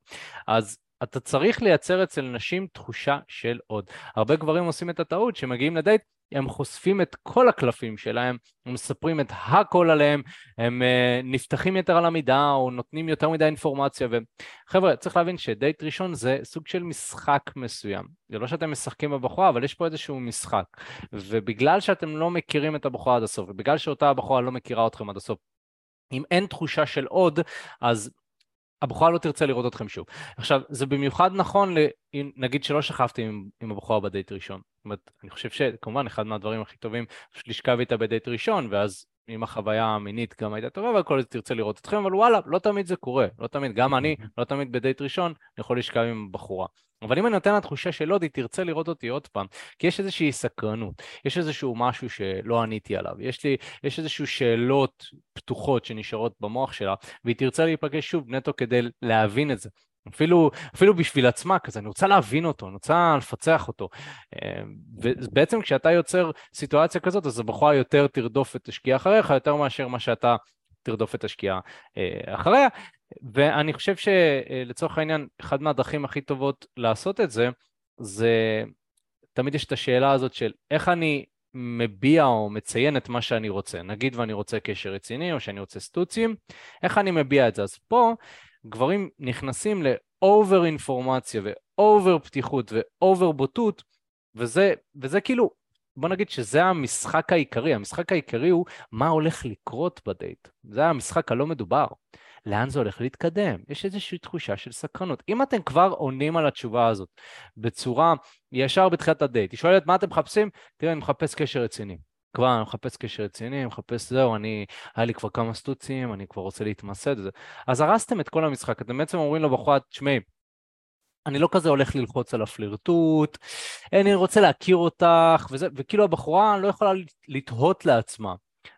אז אתה צריך לייצר אצל נשים תחושה של עוד. הרבה גברים עושים את הטעות שמגיעים לדייט, הם חושפים את כל הקלפים שלהם, הם מספרים את הכל עליהם, הם uh, נפתחים יותר על המידה או נותנים יותר מדי אינפורמציה וחבר'ה צריך להבין שדייט ראשון זה סוג של משחק מסוים, זה לא שאתם משחקים בבחורה אבל יש פה איזשהו משחק ובגלל שאתם לא מכירים את הבחורה עד הסוף ובגלל שאותה הבחורה לא מכירה אתכם עד הסוף אם אין תחושה של עוד, אז הבחורה לא תרצה לראות אתכם שוב. עכשיו, זה במיוחד נכון, נגיד שלא שכבתי עם, עם הבחורה בדייט ראשון. זאת אומרת, אני חושב שכמובן אחד מהדברים הכי טובים, פשוט לשכב איתה בדייט ראשון, ואז אם החוויה המינית גם הייתה טובה, והכל תרצה לראות אתכם, אבל וואלה, לא תמיד זה קורה, לא תמיד, גם אני, *laughs* לא תמיד בדייט ראשון, אני יכול לשכב עם בחורה. אבל אם אני נותן לה תחושה של עוד, היא תרצה לראות אותי עוד פעם, כי יש איזושהי סקרנות, יש איזשהו משהו שלא עניתי עליו, יש לי, יש איזשהו שאלות פתוחות שנשארות במוח שלה, והיא תרצה להיפגש שוב נטו כדי להבין את זה. אפילו, אפילו בשביל עצמה כזה, אני רוצה להבין אותו, אני רוצה לפצח אותו. אה, ובעצם כשאתה יוצר סיטואציה כזאת, אז הבחורה יותר תרדוף ותשקיע אחריך, יותר מאשר מה שאתה תרדוף ותשקיע אה, אחריה. ואני חושב שלצורך העניין, אחת מהדרכים הכי טובות לעשות את זה, זה תמיד יש את השאלה הזאת של איך אני מביע או מציין את מה שאני רוצה. נגיד ואני רוצה קשר רציני או שאני רוצה סטוצים, איך אני מביע את זה? אז פה גברים נכנסים ל over אינפורמציה ו over פתיחות ו over בוטות, וזה, וזה כאילו, בוא נגיד שזה המשחק העיקרי, המשחק העיקרי הוא מה הולך לקרות בדייט. זה המשחק הלא מדובר. לאן זה הולך להתקדם? יש איזושהי תחושה של סקרנות. אם אתם כבר עונים על התשובה הזאת בצורה ישר בתחילת הדייט, היא שואלת מה אתם מחפשים? תראה, אני מחפש קשר רציני. כבר אני מחפש קשר רציני, מחפש זהו, אני, היה לי כבר כמה סטוצים, אני כבר רוצה להתמסד וזה. אז הרסתם את כל המשחק, אתם בעצם אומרים לבחורה, תשמעי, אני לא כזה הולך ללחוץ על הפלירטוט, אני רוצה להכיר אותך, וזה, וכאילו הבחורה לא יכולה לתהות לעצמה.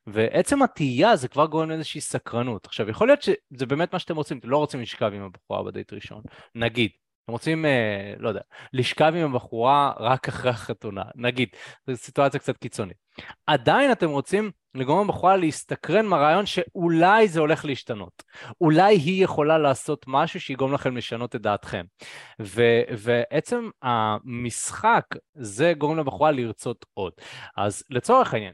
ועצם התהייה זה כבר גורם לאיזושהי סקרנות. עכשיו, יכול להיות שזה באמת מה שאתם רוצים, אתם לא רוצים לשכב עם הבחורה בדייט ראשון, נגיד. אתם רוצים, אה, לא יודע, לשכב עם הבחורה רק אחרי החתונה, נגיד, זו סיטואציה קצת קיצונית. עדיין אתם רוצים לגרום לבחורה להסתקרן מהרעיון שאולי זה הולך להשתנות. אולי היא יכולה לעשות משהו שיגרום לכם לשנות את דעתכם. ו- ועצם המשחק זה גורם לבחורה לרצות עוד. אז לצורך העניין,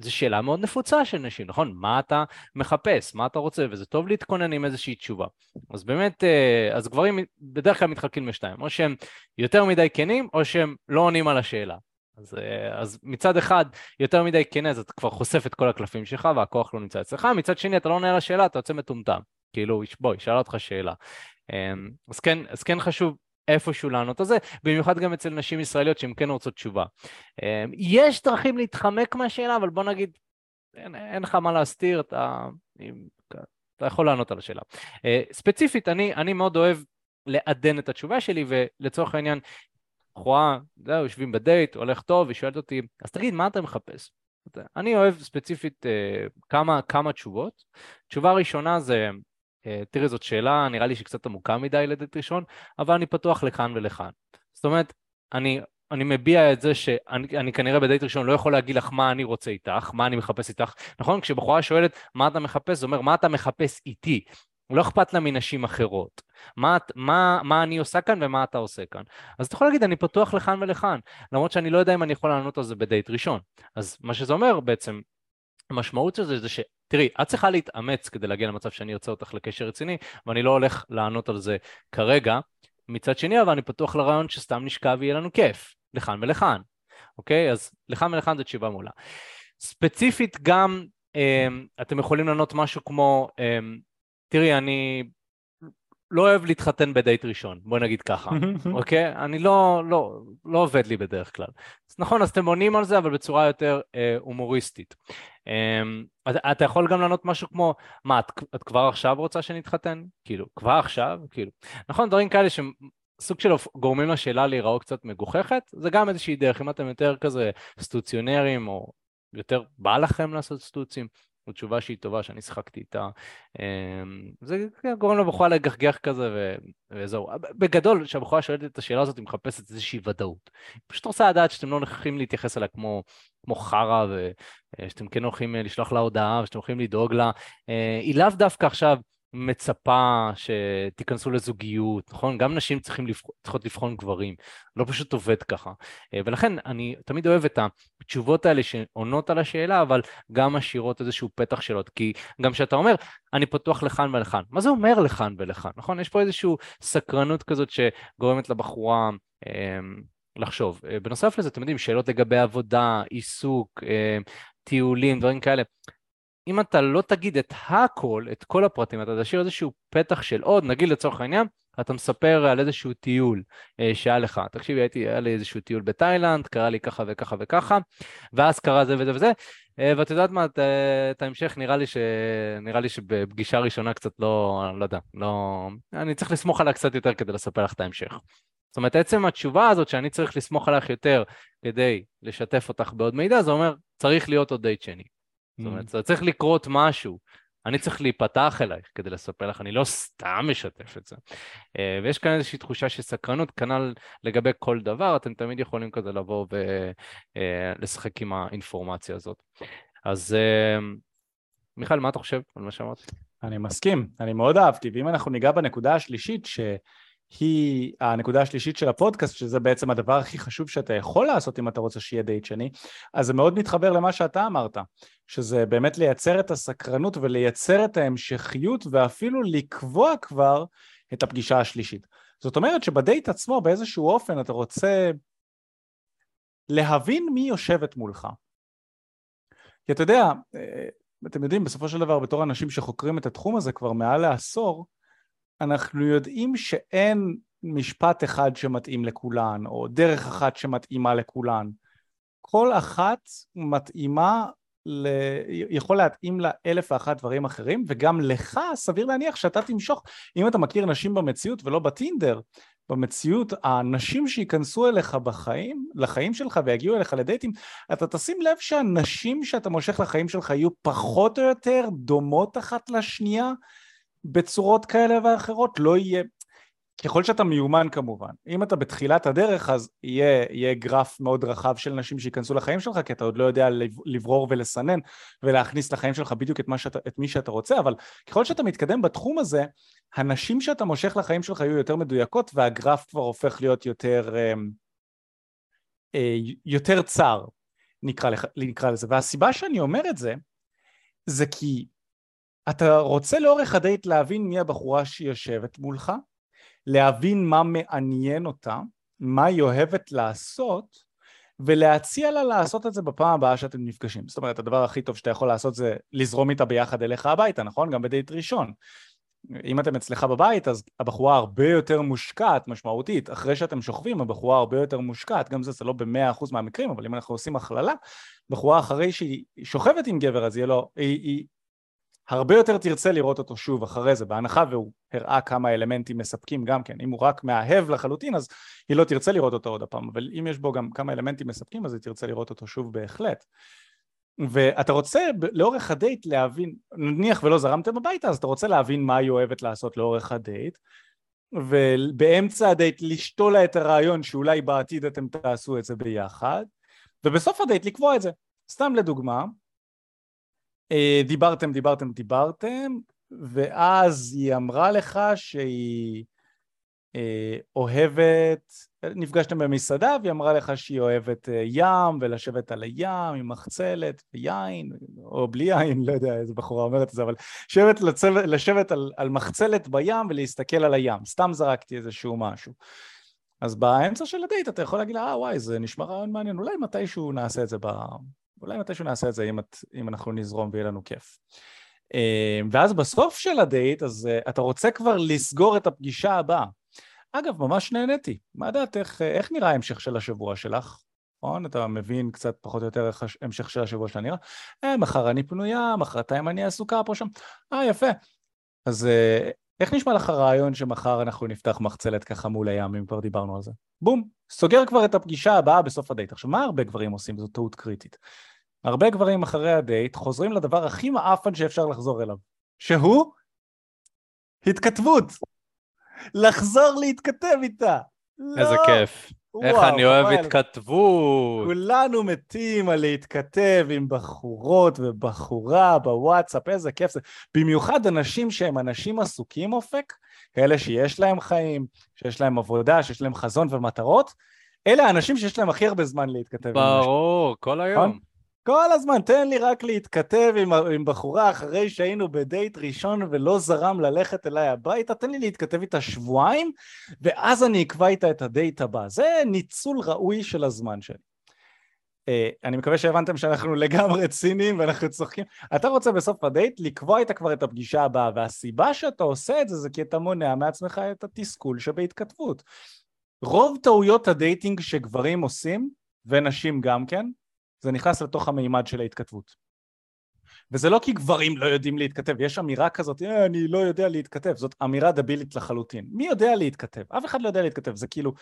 זו שאלה מאוד נפוצה של נשים, נכון? מה אתה מחפש? מה אתה רוצה? וזה טוב להתכונן עם איזושהי תשובה. אז באמת, אה, אז גברים בדרך כלל מתחלקים לשתיים, או שהם יותר מדי כנים, או שהם לא עונים על השאלה. אז, אה, אז מצד אחד, יותר מדי כן, אז אתה כבר חושף את כל הקלפים שלך והכוח לא נמצא אצלך, מצד שני אתה לא עונה על השאלה, אתה יוצא מטומטם. כאילו, בוא, היא שאלה אותך שאלה. אז כן, אז כן חשוב איפשהו לענות על זה, במיוחד גם אצל נשים ישראליות שהן כן רוצות תשובה. אמ, יש דרכים להתחמק מהשאלה, אבל בוא נגיד, אין, אין לך מה להסתיר, אתה, אתה יכול לענות על השאלה. אה, ספציפית, אני, אני מאוד אוהב לעדן את התשובה שלי, ולצורך העניין, בחורה, זהו, יושבים בדייט, הולך טוב, היא שואלת אותי, אז תגיד, מה אתה מחפש? אני אוהב ספציפית אה, כמה, כמה תשובות. תשובה ראשונה זה, תראי, זאת שאלה, נראה לי שקצת עמוקה מדי לדייט ראשון, אבל אני פתוח לכאן ולכאן. זאת אומרת, אני, אני מביע את זה שאני אני כנראה בדייט ראשון לא יכול להגיד לך מה אני רוצה איתך, מה אני מחפש איתך. נכון? כשבחורה שואלת מה אתה מחפש, זה אומר מה אתה מחפש איתי. לא אכפת לה מנשים אחרות. מה, מה, מה אני עושה כאן ומה אתה עושה כאן. אז אתה יכול להגיד, אני פתוח לכאן ולכאן, למרות שאני לא יודע אם אני יכול לענות על זה בדייט ראשון. אז מה שזה אומר בעצם, המשמעות של זה זה ש... תראי, את צריכה להתאמץ כדי להגיע למצב שאני ארצה אותך לקשר רציני, ואני לא הולך לענות על זה כרגע. מצד שני, אבל אני פתוח לרעיון שסתם נשכב ויהיה לנו כיף, לכאן ולכאן. אוקיי? אז לכאן ולכאן זה תשובה מעולה. ספציפית גם, אמ, אתם יכולים לענות משהו כמו, אמ, תראי, אני לא אוהב להתחתן בדייט ראשון, בוא נגיד ככה, *laughs* אוקיי? אני לא, לא, לא עובד לי בדרך כלל. אז נכון, אז אתם עונים על זה, אבל בצורה יותר אה, הומוריסטית. אה, אתה יכול גם לענות משהו כמו, מה, את, את כבר עכשיו רוצה שנתחתן? כאילו, כבר עכשיו? כאילו. נכון, דברים כאלה סוג של גורמים לשאלה להיראות קצת מגוחכת, זה גם איזושהי דרך, אם אתם יותר כזה סטוציונרים, או יותר בא לכם לעשות סטוצים, זו תשובה שהיא טובה, שאני שיחקתי איתה. אמ, זה גורם לבחורה לגחגח כזה ו... וזהו. בגדול, כשהבחורה שואלת את השאלה הזאת, היא מחפשת איזושהי ודאות. היא פשוט רוצה לדעת שאתם לא הולכים להתייחס אליה כמו, כמו חרא, ושאתם כן הולכים לשלוח לה הודעה, ושאתם הולכים לדאוג לה. אה, היא לאו דווקא עכשיו... מצפה שתיכנסו לזוגיות, נכון? גם נשים לבח... צריכות לבחון גברים, לא פשוט עובד ככה. אה, ולכן אני תמיד אוהב את התשובות האלה שעונות על השאלה, אבל גם משאירות איזשהו פתח שאלות. כי גם כשאתה אומר, אני פתוח לכאן ולכאן, מה זה אומר לכאן ולכאן, נכון? יש פה איזושהי סקרנות כזאת שגורמת לבחורה... אה, לחשוב. אה, בנוסף לזה, אתם יודעים, שאלות לגבי עבודה, עיסוק, טיולים, דברים כאלה. אם אתה לא תגיד את הכל, את כל הפרטים, אתה תשאיר איזשהו פתח של עוד, נגיד לצורך העניין, אתה מספר על איזשהו טיול אה, שהיה לך. תקשיבי, הייתי, היה לי איזשהו טיול בתאילנד, קרה לי ככה וככה וככה, ואז קרה זה וזה וזה, אה, ואת יודעת מה, את, את ההמשך נראה לי, ש... נראה לי שבפגישה ראשונה קצת לא, לא יודע, לא... אני צריך לסמוך עליה קצת יותר כדי לספר לך את ההמשך. זאת אומרת, עצם התשובה הזאת שאני צריך לסמוך עליך יותר כדי לשתף אותך בעוד מידע, זה אומר, צריך להיות עוד דייט שני. זאת אומרת, זה צריך לקרות משהו. אני צריך להיפתח אלייך כדי לספר לך, אני לא סתם משתף את זה. אה, ויש כאן איזושהי תחושה של סקרנות, כנ"ל לגבי כל דבר, אתם תמיד יכולים כזה לבוא ולשחק אה, עם האינפורמציה הזאת. אז אה, מיכאל, מה אתה חושב על מה שאמרתי? אני מסכים, אני מאוד אהבתי, ואם אנחנו ניגע בנקודה השלישית, ש... היא הנקודה השלישית של הפודקאסט, שזה בעצם הדבר הכי חשוב שאתה יכול לעשות אם אתה רוצה שיהיה דייט שני, אז זה מאוד מתחבר למה שאתה אמרת, שזה באמת לייצר את הסקרנות ולייצר את ההמשכיות ואפילו לקבוע כבר את הפגישה השלישית. זאת אומרת שבדייט עצמו באיזשהו אופן אתה רוצה להבין מי יושבת מולך. כי אתה יודע, אה, אתם יודעים, בסופו של דבר בתור אנשים שחוקרים את התחום הזה כבר מעל לעשור, אנחנו יודעים שאין משפט אחד שמתאים לכולן, או דרך אחת שמתאימה לכולן. כל אחת מתאימה, ל... יכול להתאים לה אלף ואחת דברים אחרים, וגם לך סביר להניח שאתה תמשוך, אם אתה מכיר נשים במציאות ולא בטינדר, במציאות הנשים שייכנסו אליך בחיים, לחיים שלך ויגיעו אליך לדייטים, אתה תשים לב שהנשים שאתה מושך לחיים שלך יהיו פחות או יותר דומות אחת לשנייה, בצורות כאלה ואחרות, לא יהיה... ככל שאתה מיומן כמובן, אם אתה בתחילת הדרך אז יהיה, יהיה גרף מאוד רחב של נשים שייכנסו לחיים שלך כי אתה עוד לא יודע לברור ולסנן ולהכניס לחיים שלך בדיוק את, שאתה, את מי שאתה רוצה אבל ככל שאתה מתקדם בתחום הזה הנשים שאתה מושך לחיים שלך יהיו יותר מדויקות והגרף כבר הופך להיות יותר, אה, אה, יותר צר נקרא, נקרא לזה. והסיבה שאני אומר את זה זה כי אתה רוצה לאורך הדייט להבין מי הבחורה שיושבת מולך, להבין מה מעניין אותה, מה היא אוהבת לעשות, ולהציע לה לעשות את זה בפעם הבאה שאתם נפגשים. זאת אומרת, הדבר הכי טוב שאתה יכול לעשות זה לזרום איתה ביחד אליך הביתה, נכון? גם בדייט ראשון. אם אתם אצלך בבית, אז הבחורה הרבה יותר מושקעת משמעותית. אחרי שאתם שוכבים, הבחורה הרבה יותר מושקעת. גם זה, זה לא במאה אחוז מהמקרים, אבל אם אנחנו עושים הכללה, בחורה אחרי שהיא שוכבת עם גבר, אז יהיה לו, היא, היא הרבה יותר תרצה לראות אותו שוב אחרי זה, בהנחה והוא הראה כמה אלמנטים מספקים גם כן, אם הוא רק מאהב לחלוטין אז היא לא תרצה לראות אותו עוד הפעם, אבל אם יש בו גם כמה אלמנטים מספקים אז היא תרצה לראות אותו שוב בהחלט. ואתה רוצה לאורך הדייט להבין, נניח ולא זרמתם הביתה אז אתה רוצה להבין מה היא אוהבת לעשות לאורך הדייט ובאמצע הדייט לשתול לה את הרעיון שאולי בעתיד אתם תעשו את זה ביחד ובסוף הדייט לקבוע את זה. סתם לדוגמה, דיברתם, דיברתם, דיברתם, ואז היא אמרה לך שהיא אה, אוהבת, נפגשתם במסעדה והיא אמרה לך שהיא אוהבת אה, ים ולשבת על הים עם מחצלת ויין, או בלי יין, לא יודע איזה בחורה אומרת את זה, אבל לשבת, לצו, לשבת על, על מחצלת בים ולהסתכל על הים, סתם זרקתי איזשהו משהו. אז באמצע של הדייט אתה יכול להגיד לה, אה וואי, זה נשמע רעיון מעניין, אולי מתישהו נעשה את זה ב... אולי מתישהו נעשה את זה אם, את, אם אנחנו נזרום ויהיה לנו כיף. אה, ואז בסוף של הדייט, אז אה, אתה רוצה כבר לסגור את הפגישה הבאה. אגב, ממש נהניתי. מה דעתך, אה, איך נראה ההמשך של השבוע שלך? נכון? אתה מבין קצת פחות או יותר איך ההמשך של השבוע שלה נראה? אה, מחר אני פנויה, מחרתיים אני עסוקה פה שם. אה, יפה. אז איך נשמע לך רעיון שמחר אנחנו נפתח מחצלת ככה מול הים, אם כבר דיברנו על זה? בום, סוגר כבר את הפגישה הבאה בסוף הדייט. עכשיו, מה הרבה גברים עושים? זו טעות קריטית. הרבה גברים אחרי הדייט חוזרים לדבר הכי מעפן שאפשר לחזור אליו, שהוא התכתבות. לחזור להתכתב איתה. איזה לא. כיף. איך וואו, אני אוהב חבל. התכתבות. כולנו מתים על להתכתב עם בחורות ובחורה בוואטסאפ, איזה כיף זה. במיוחד אנשים שהם אנשים עסוקים אופק, כאלה שיש להם חיים, שיש להם עבודה, שיש להם חזון ומטרות, אלה האנשים שיש להם הכי הרבה זמן להתכתב. ברור, כל היום. כל הזמן, תן לי רק להתכתב עם, עם בחורה אחרי שהיינו בדייט ראשון ולא זרם ללכת אליי הביתה, תן לי להתכתב איתה שבועיים, ואז אני אקבע איתה את הדייט הבא. זה ניצול ראוי של הזמן שלי. Uh, אני מקווה שהבנתם שאנחנו לגמרי ציניים ואנחנו צוחקים. אתה רוצה בסוף הדייט לקבוע איתה כבר את הפגישה הבאה, והסיבה שאתה עושה את זה זה כי אתה מונע מעצמך את התסכול שבהתכתבות. רוב טעויות הדייטינג שגברים עושים, ונשים גם כן, זה נכנס לתוך המימד של ההתכתבות. וזה לא כי גברים לא יודעים להתכתב, יש אמירה כזאת, אה, אני לא יודע להתכתב, זאת אמירה דבילית לחלוטין. מי יודע להתכתב? אף אחד לא יודע להתכתב, זה כאילו...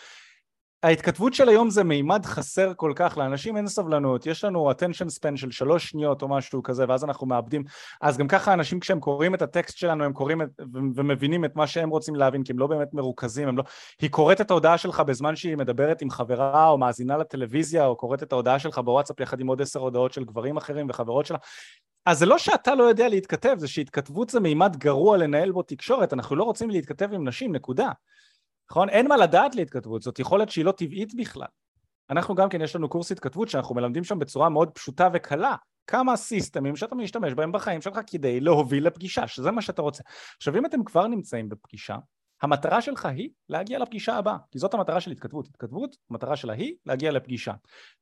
ההתכתבות של היום זה מימד חסר כל כך, לאנשים אין סבלנות, יש לנו attention span של שלוש שניות או משהו כזה, ואז אנחנו מאבדים, אז גם ככה אנשים כשהם קוראים את הטקסט שלנו, הם קוראים את, ומבינים את מה שהם רוצים להבין, כי הם לא באמת מרוכזים, הם לא... היא קוראת את ההודעה שלך בזמן שהיא מדברת עם חברה, או מאזינה לטלוויזיה, או קוראת את ההודעה שלך בוואטסאפ יחד עם עוד עשר הודעות של גברים אחרים וחברות שלה. אז זה לא שאתה לא יודע להתכתב, זה שהתכתבות זה מימד גרוע לנהל בו תקשורת, אנחנו לא רוצים להתכתב עם נשים, נקודה. נכון? אין מה לדעת להתכתבות, זאת יכולת שהיא לא טבעית בכלל. אנחנו גם כן, יש לנו קורס התכתבות שאנחנו מלמדים שם בצורה מאוד פשוטה וקלה. כמה סיסטמים שאתה משתמש בהם בחיים שלך כדי להוביל לפגישה, שזה מה שאתה רוצה. עכשיו, אם אתם כבר נמצאים בפגישה, המטרה שלך היא להגיע לפגישה הבאה, כי זאת המטרה של התכתבות. התכתבות, המטרה שלה היא להגיע לפגישה.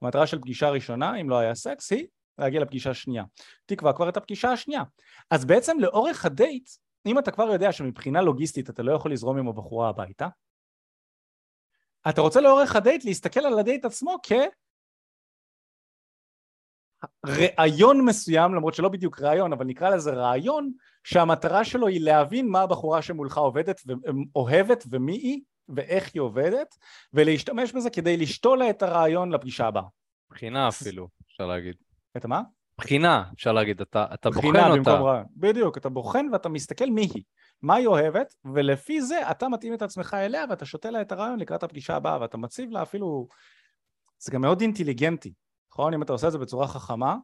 המטרה של פגישה ראשונה, אם לא היה סקס, היא להגיע לפגישה שנייה. תקבע כבר את הפגישה השנייה. אז בעצם לאורך הדייט, אם אתה כבר יודע שמבחינה לוגיסטית אתה לא יכול לזרום עם הבחורה הביתה, אתה רוצה לאורך הדייט להסתכל על הדייט עצמו כרעיון מסוים, למרות שלא בדיוק רעיון, אבל נקרא לזה רעיון, שהמטרה שלו היא להבין מה הבחורה שמולך עובדת ואוהבת ומי היא ואיך היא עובדת, ולהשתמש בזה כדי לשתול לה את הרעיון לפגישה הבאה. בחינה אפילו, אפשר להגיד. את מה? בחינה, אפשר להגיד, אתה, אתה בוחן בחינה אותה. במקום רעיון. בדיוק, אתה בוחן ואתה מסתכל מי היא, מה היא אוהבת, ולפי זה אתה מתאים את עצמך אליה ואתה שותה לה את הרעיון לקראת הפגישה הבאה, ואתה מציב לה אפילו... זה גם מאוד אינטליגנטי, נכון? אם אתה עושה את זה בצורה חכמה,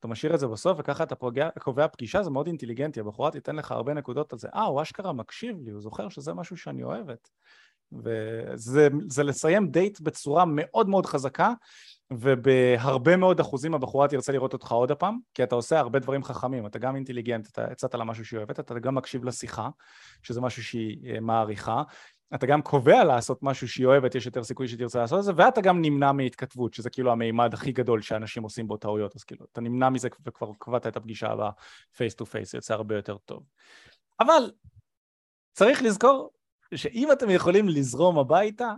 אתה משאיר את זה בסוף וככה אתה פוגע, קובע פגישה, זה מאוד אינטליגנטי, הבחורה תיתן לך הרבה נקודות על זה, אה, הוא אשכרה מקשיב לי, הוא זוכר שזה משהו שאני אוהבת. וזה זה לסיים דייט בצורה מאוד מאוד חזקה, ובהרבה מאוד אחוזים הבחורה תרצה לראות אותך עוד הפעם, כי אתה עושה הרבה דברים חכמים, אתה גם אינטליגנט, אתה הצעת לה משהו שהיא אוהבת, אתה גם מקשיב לשיחה, שזה משהו שהיא אה, מעריכה, אתה גם קובע לעשות משהו שהיא אוהבת, יש יותר סיכוי שתרצה לעשות את זה, ואתה גם נמנע מהתכתבות, שזה כאילו המימד הכי גדול שאנשים עושים בו טעויות, אז כאילו, אתה נמנע מזה וכבר קבעת את הפגישה הבאה face to face, זה יוצא הרבה יותר טוב. אבל צריך לזכור שאם אתם יכולים לזרום הביתה,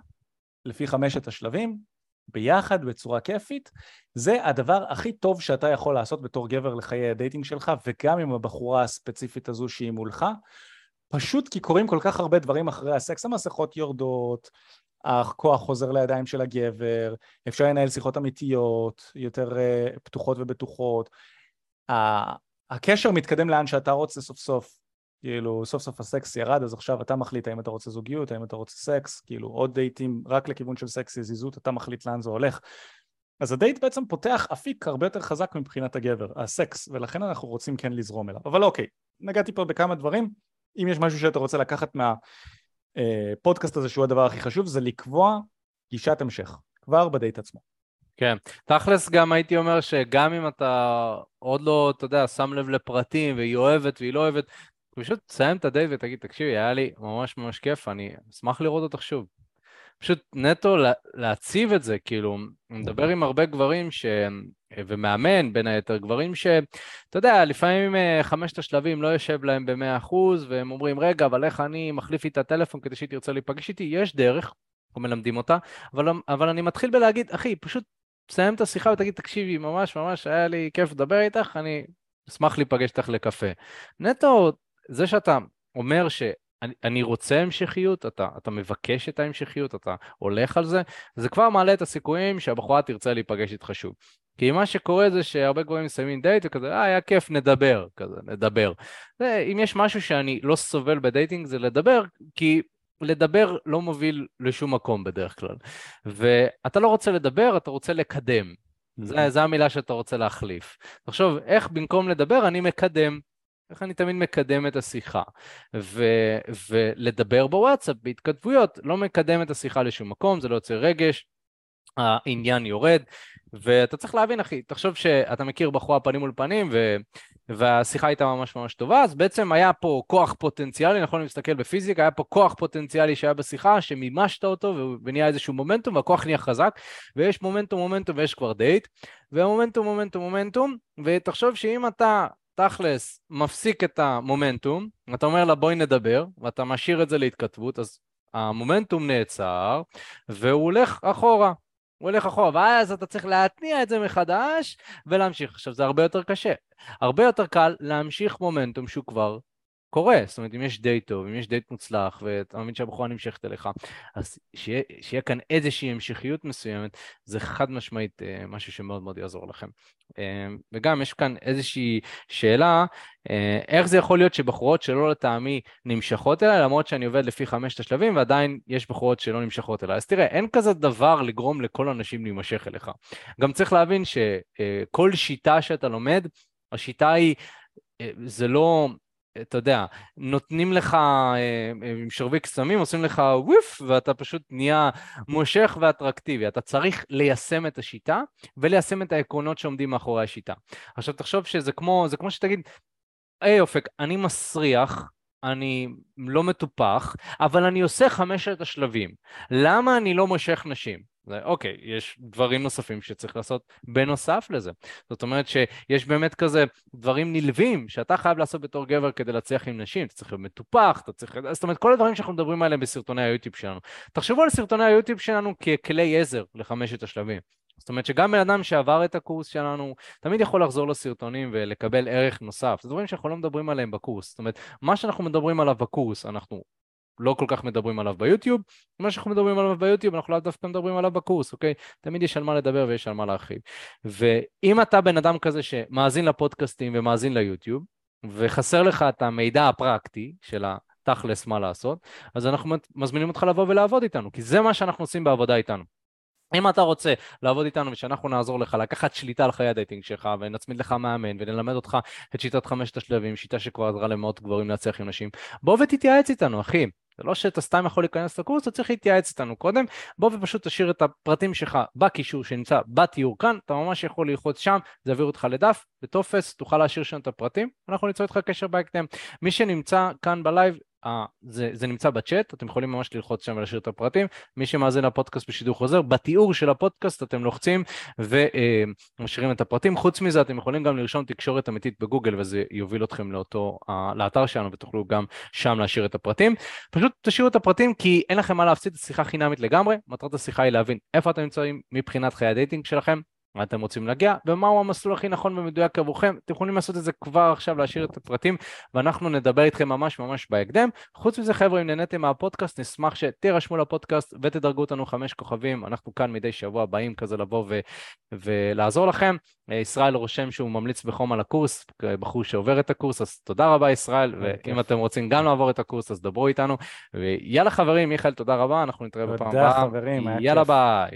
לפי חמשת השלבים, ביחד, בצורה כיפית, זה הדבר הכי טוב שאתה יכול לעשות בתור גבר לחיי הדייטינג שלך, וגם עם הבחורה הספציפית הזו שהיא מולך, פשוט כי קורים כל כך הרבה דברים אחרי הסקס, המסכות יורדות, הכוח חוזר לידיים של הגבר, אפשר לנהל שיחות אמיתיות, יותר אה, פתוחות ובטוחות, הקשר מתקדם לאן שאתה רוצה סוף סוף, כאילו סוף סוף הסקס ירד, אז עכשיו אתה מחליט האם אתה רוצה זוגיות, האם אתה רוצה סקס, כאילו עוד דייטים רק לכיוון של סקס יזיזות, אתה מחליט לאן זה הולך. אז הדייט בעצם פותח אפיק הרבה יותר חזק מבחינת הגבר, הסקס, ולכן אנחנו רוצים כן לזרום אליו. אבל אוקיי, נגעתי פה בכמה דברים, אם יש משהו שאתה רוצה לקחת מהפודקאסט הזה שהוא הדבר הכי חשוב, זה לקבוע גישת המשך, כבר בדייט עצמו. כן, תכלס גם הייתי אומר שגם אם אתה עוד לא, אתה יודע, שם לב לפרטים והיא אוהבת והיא לא אוהבת, פשוט תסיים את הדייט ותגיד, תקשיבי, היה לי ממש ממש כיף, אני אשמח לראות אותך שוב. פשוט נטו להציב את זה, כאילו, אני מדבר עם הרבה גברים ש... ומאמן בין היתר, גברים שאתה יודע, לפעמים אה, חמשת השלבים לא יושב להם במאה אחוז, והם אומרים, רגע, אבל איך אני מחליף איתה טלפון כדי שהיא תרצה להיפגש איתי? יש דרך, אנחנו מלמדים אותה, אבל, אבל אני מתחיל בלהגיד, אחי, פשוט תסיים את השיחה ותגיד, תקשיבי, ממש ממש היה לי כיף לדבר איתך, אני אשמח להיפגש איתך לקפה. נטו, זה שאתה אומר ש... אני, אני רוצה המשכיות, אתה, אתה מבקש את ההמשכיות, אתה הולך על זה, זה כבר מעלה את הסיכויים שהבחורה תרצה להיפגש איתך שוב. כי מה שקורה זה שהרבה גברים מסיימים דייט וכזה, אה, היה כיף, נדבר, כזה, נדבר. ואם יש משהו שאני לא סובל בדייטינג זה לדבר, כי לדבר לא מוביל לשום מקום בדרך כלל. ואתה לא רוצה לדבר, אתה רוצה לקדם. זה, זה המילה שאתה רוצה להחליף. תחשוב, איך במקום לדבר אני מקדם. איך אני תמיד מקדם את השיחה. ו, ולדבר בוואטסאפ, בהתכתבויות, לא מקדם את השיחה לשום מקום, זה לא יוצר רגש, העניין יורד, ואתה צריך להבין, אחי, תחשוב שאתה מכיר בחורה פנים מול פנים, ו... והשיחה הייתה ממש ממש טובה, אז בעצם היה פה כוח פוטנציאלי, נכון, אם נסתכל בפיזיקה, היה פה כוח פוטנציאלי שהיה בשיחה, שמימשת אותו ונהיה איזשהו מומנטום, והכוח נהיה חזק, ויש מומנטום, מומנטום ויש כבר דייט, ומומנטום, מומנטום, מומנטום, ותחשוב שאם אתה תכלס מפסיק את המומנטום, אתה אומר לה בואי נדבר, ואתה משאיר את זה להתכתבות, אז המומנטום נעצר, והוא הולך אחורה. הוא הולך אחורה, ואז אתה צריך להתניע את זה מחדש ולהמשיך. עכשיו, זה הרבה יותר קשה. הרבה יותר קל להמשיך מומנטום שהוא כבר קורה, זאת אומרת אם יש דייט טוב, אם יש דייט מוצלח ואתה מאמין שהבחורה נמשכת אליך, אז שיהיה, שיהיה כאן איזושהי המשכיות מסוימת, זה חד משמעית אה, משהו שמאוד מאוד יעזור לכם. אה, וגם יש כאן איזושהי שאלה, אה, איך זה יכול להיות שבחורות שלא לטעמי נמשכות אליי, למרות שאני עובד לפי חמשת השלבים ועדיין יש בחורות שלא נמשכות אליי. אז תראה, אין כזה דבר לגרום לכל האנשים להימשך אליך. גם צריך להבין שכל שיטה שאתה לומד, השיטה היא, זה לא, אתה יודע, נותנים לך אה, אה, עם שרביק סמים, עושים לך וויף, ואתה פשוט נהיה מושך ואטרקטיבי. אתה צריך ליישם את השיטה וליישם את העקרונות שעומדים מאחורי השיטה. עכשיו תחשוב שזה כמו, זה כמו שתגיד, היי אופק, אני מסריח, אני לא מטופח, אבל אני עושה חמשת השלבים. למה אני לא מושך נשים? אוקיי, יש דברים נוספים שצריך לעשות בנוסף לזה. זאת אומרת שיש באמת כזה דברים נלווים שאתה חייב לעשות בתור גבר כדי להצליח עם נשים, אתה צריך להיות מטופח, אתה צריך... זאת אומרת, כל הדברים שאנחנו מדברים עליהם בסרטוני היוטיוב שלנו. תחשבו על סרטוני היוטיוב שלנו ככלי עזר לחמשת השלבים. זאת אומרת שגם בן אדם שעבר את הקורס שלנו, תמיד יכול לחזור לסרטונים ולקבל ערך נוסף. זה דברים שאנחנו לא מדברים עליהם בקורס. זאת אומרת, מה שאנחנו מדברים עליו בקורס, אנחנו לא כל כך מדברים עליו ביוטיוב, מה שאנחנו מדברים עליו ביוטיוב אנחנו לאו דווקא מדברים עליו בקורס, אוקיי? תמיד יש על מה לדבר ויש על מה להרחיב. ואם אתה בן אדם כזה שמאזין לפודקאסטים ומאזין ליוטיוב, וחסר לך את המידע הפרקטי של התכלס מה לעשות, אז אנחנו מזמינים אותך לבוא ולעבוד איתנו, כי זה מה שאנחנו עושים בעבודה איתנו. אם אתה רוצה לעבוד איתנו ושאנחנו נעזור לך לקחת שליטה על חיי הדייטינג שלך ונצמיד לך מאמן ונלמד אותך את שיטת חמשת השלבים, שיטה שכבר עזרה למאות גברים להצליח עם נשים, בוא ותתייעץ איתנו אחי, זה לא שאתה סתם יכול להיכנס לקורס, אתה צריך להתייעץ איתנו קודם, בוא ופשוט תשאיר את הפרטים שלך בקישור שנמצא בתיאור כאן, אתה ממש יכול ללחוץ שם, זה יעביר אותך לדף, בטופס, תוכל להשאיר שם את הפרטים, אנחנו ניצור איתך קשר בהקדם. מי שנמצא כאן בלייב, אה, זה, זה נמצא בצ'אט, אתם יכולים ממש ללחוץ שם ולהשאיר את הפרטים. מי שמאזין לפודקאסט בשידור חוזר, בתיאור של הפודקאסט אתם לוחצים ומשאירים אה, את הפרטים. חוץ מזה אתם יכולים גם לרשום תקשורת אמיתית בגוגל וזה יוביל אתכם לאותו, אה, לאתר שלנו ותוכלו גם שם להשאיר את הפרטים. פשוט תשאירו את הפרטים כי אין לכם מה להפסיד, שיחה חינמית לגמרי. מטרת השיחה היא להבין איפה אתם נמצאים מבחינת חיי ה dating שלכם, מה אתם רוצים להגיע, ומהו המסלול הכי נכון ומדויק עבורכם. אתם יכולים לעשות את זה כבר עכשיו, להשאיר את הפרטים, ואנחנו נדבר איתכם ממש ממש בהקדם. חוץ מזה, חבר'ה, אם נהניתם מהפודקאסט, נשמח שתירשמו לפודקאסט ותדרגו אותנו חמש כוכבים. אנחנו כאן מדי שבוע באים כזה לבוא ו- ולעזור לכם. אה, ישראל רושם שהוא ממליץ בחום על הקורס, בחור שעובר את הקורס, אז תודה רבה ישראל, ואם אתם רוצים גם לעבור את הקורס, אז דברו איתנו. ויאללה חברים, מיכאל, תודה רבה, אנחנו נתראה בפעם הבאה. תודה חברים, היה כיף. יאללה ביי.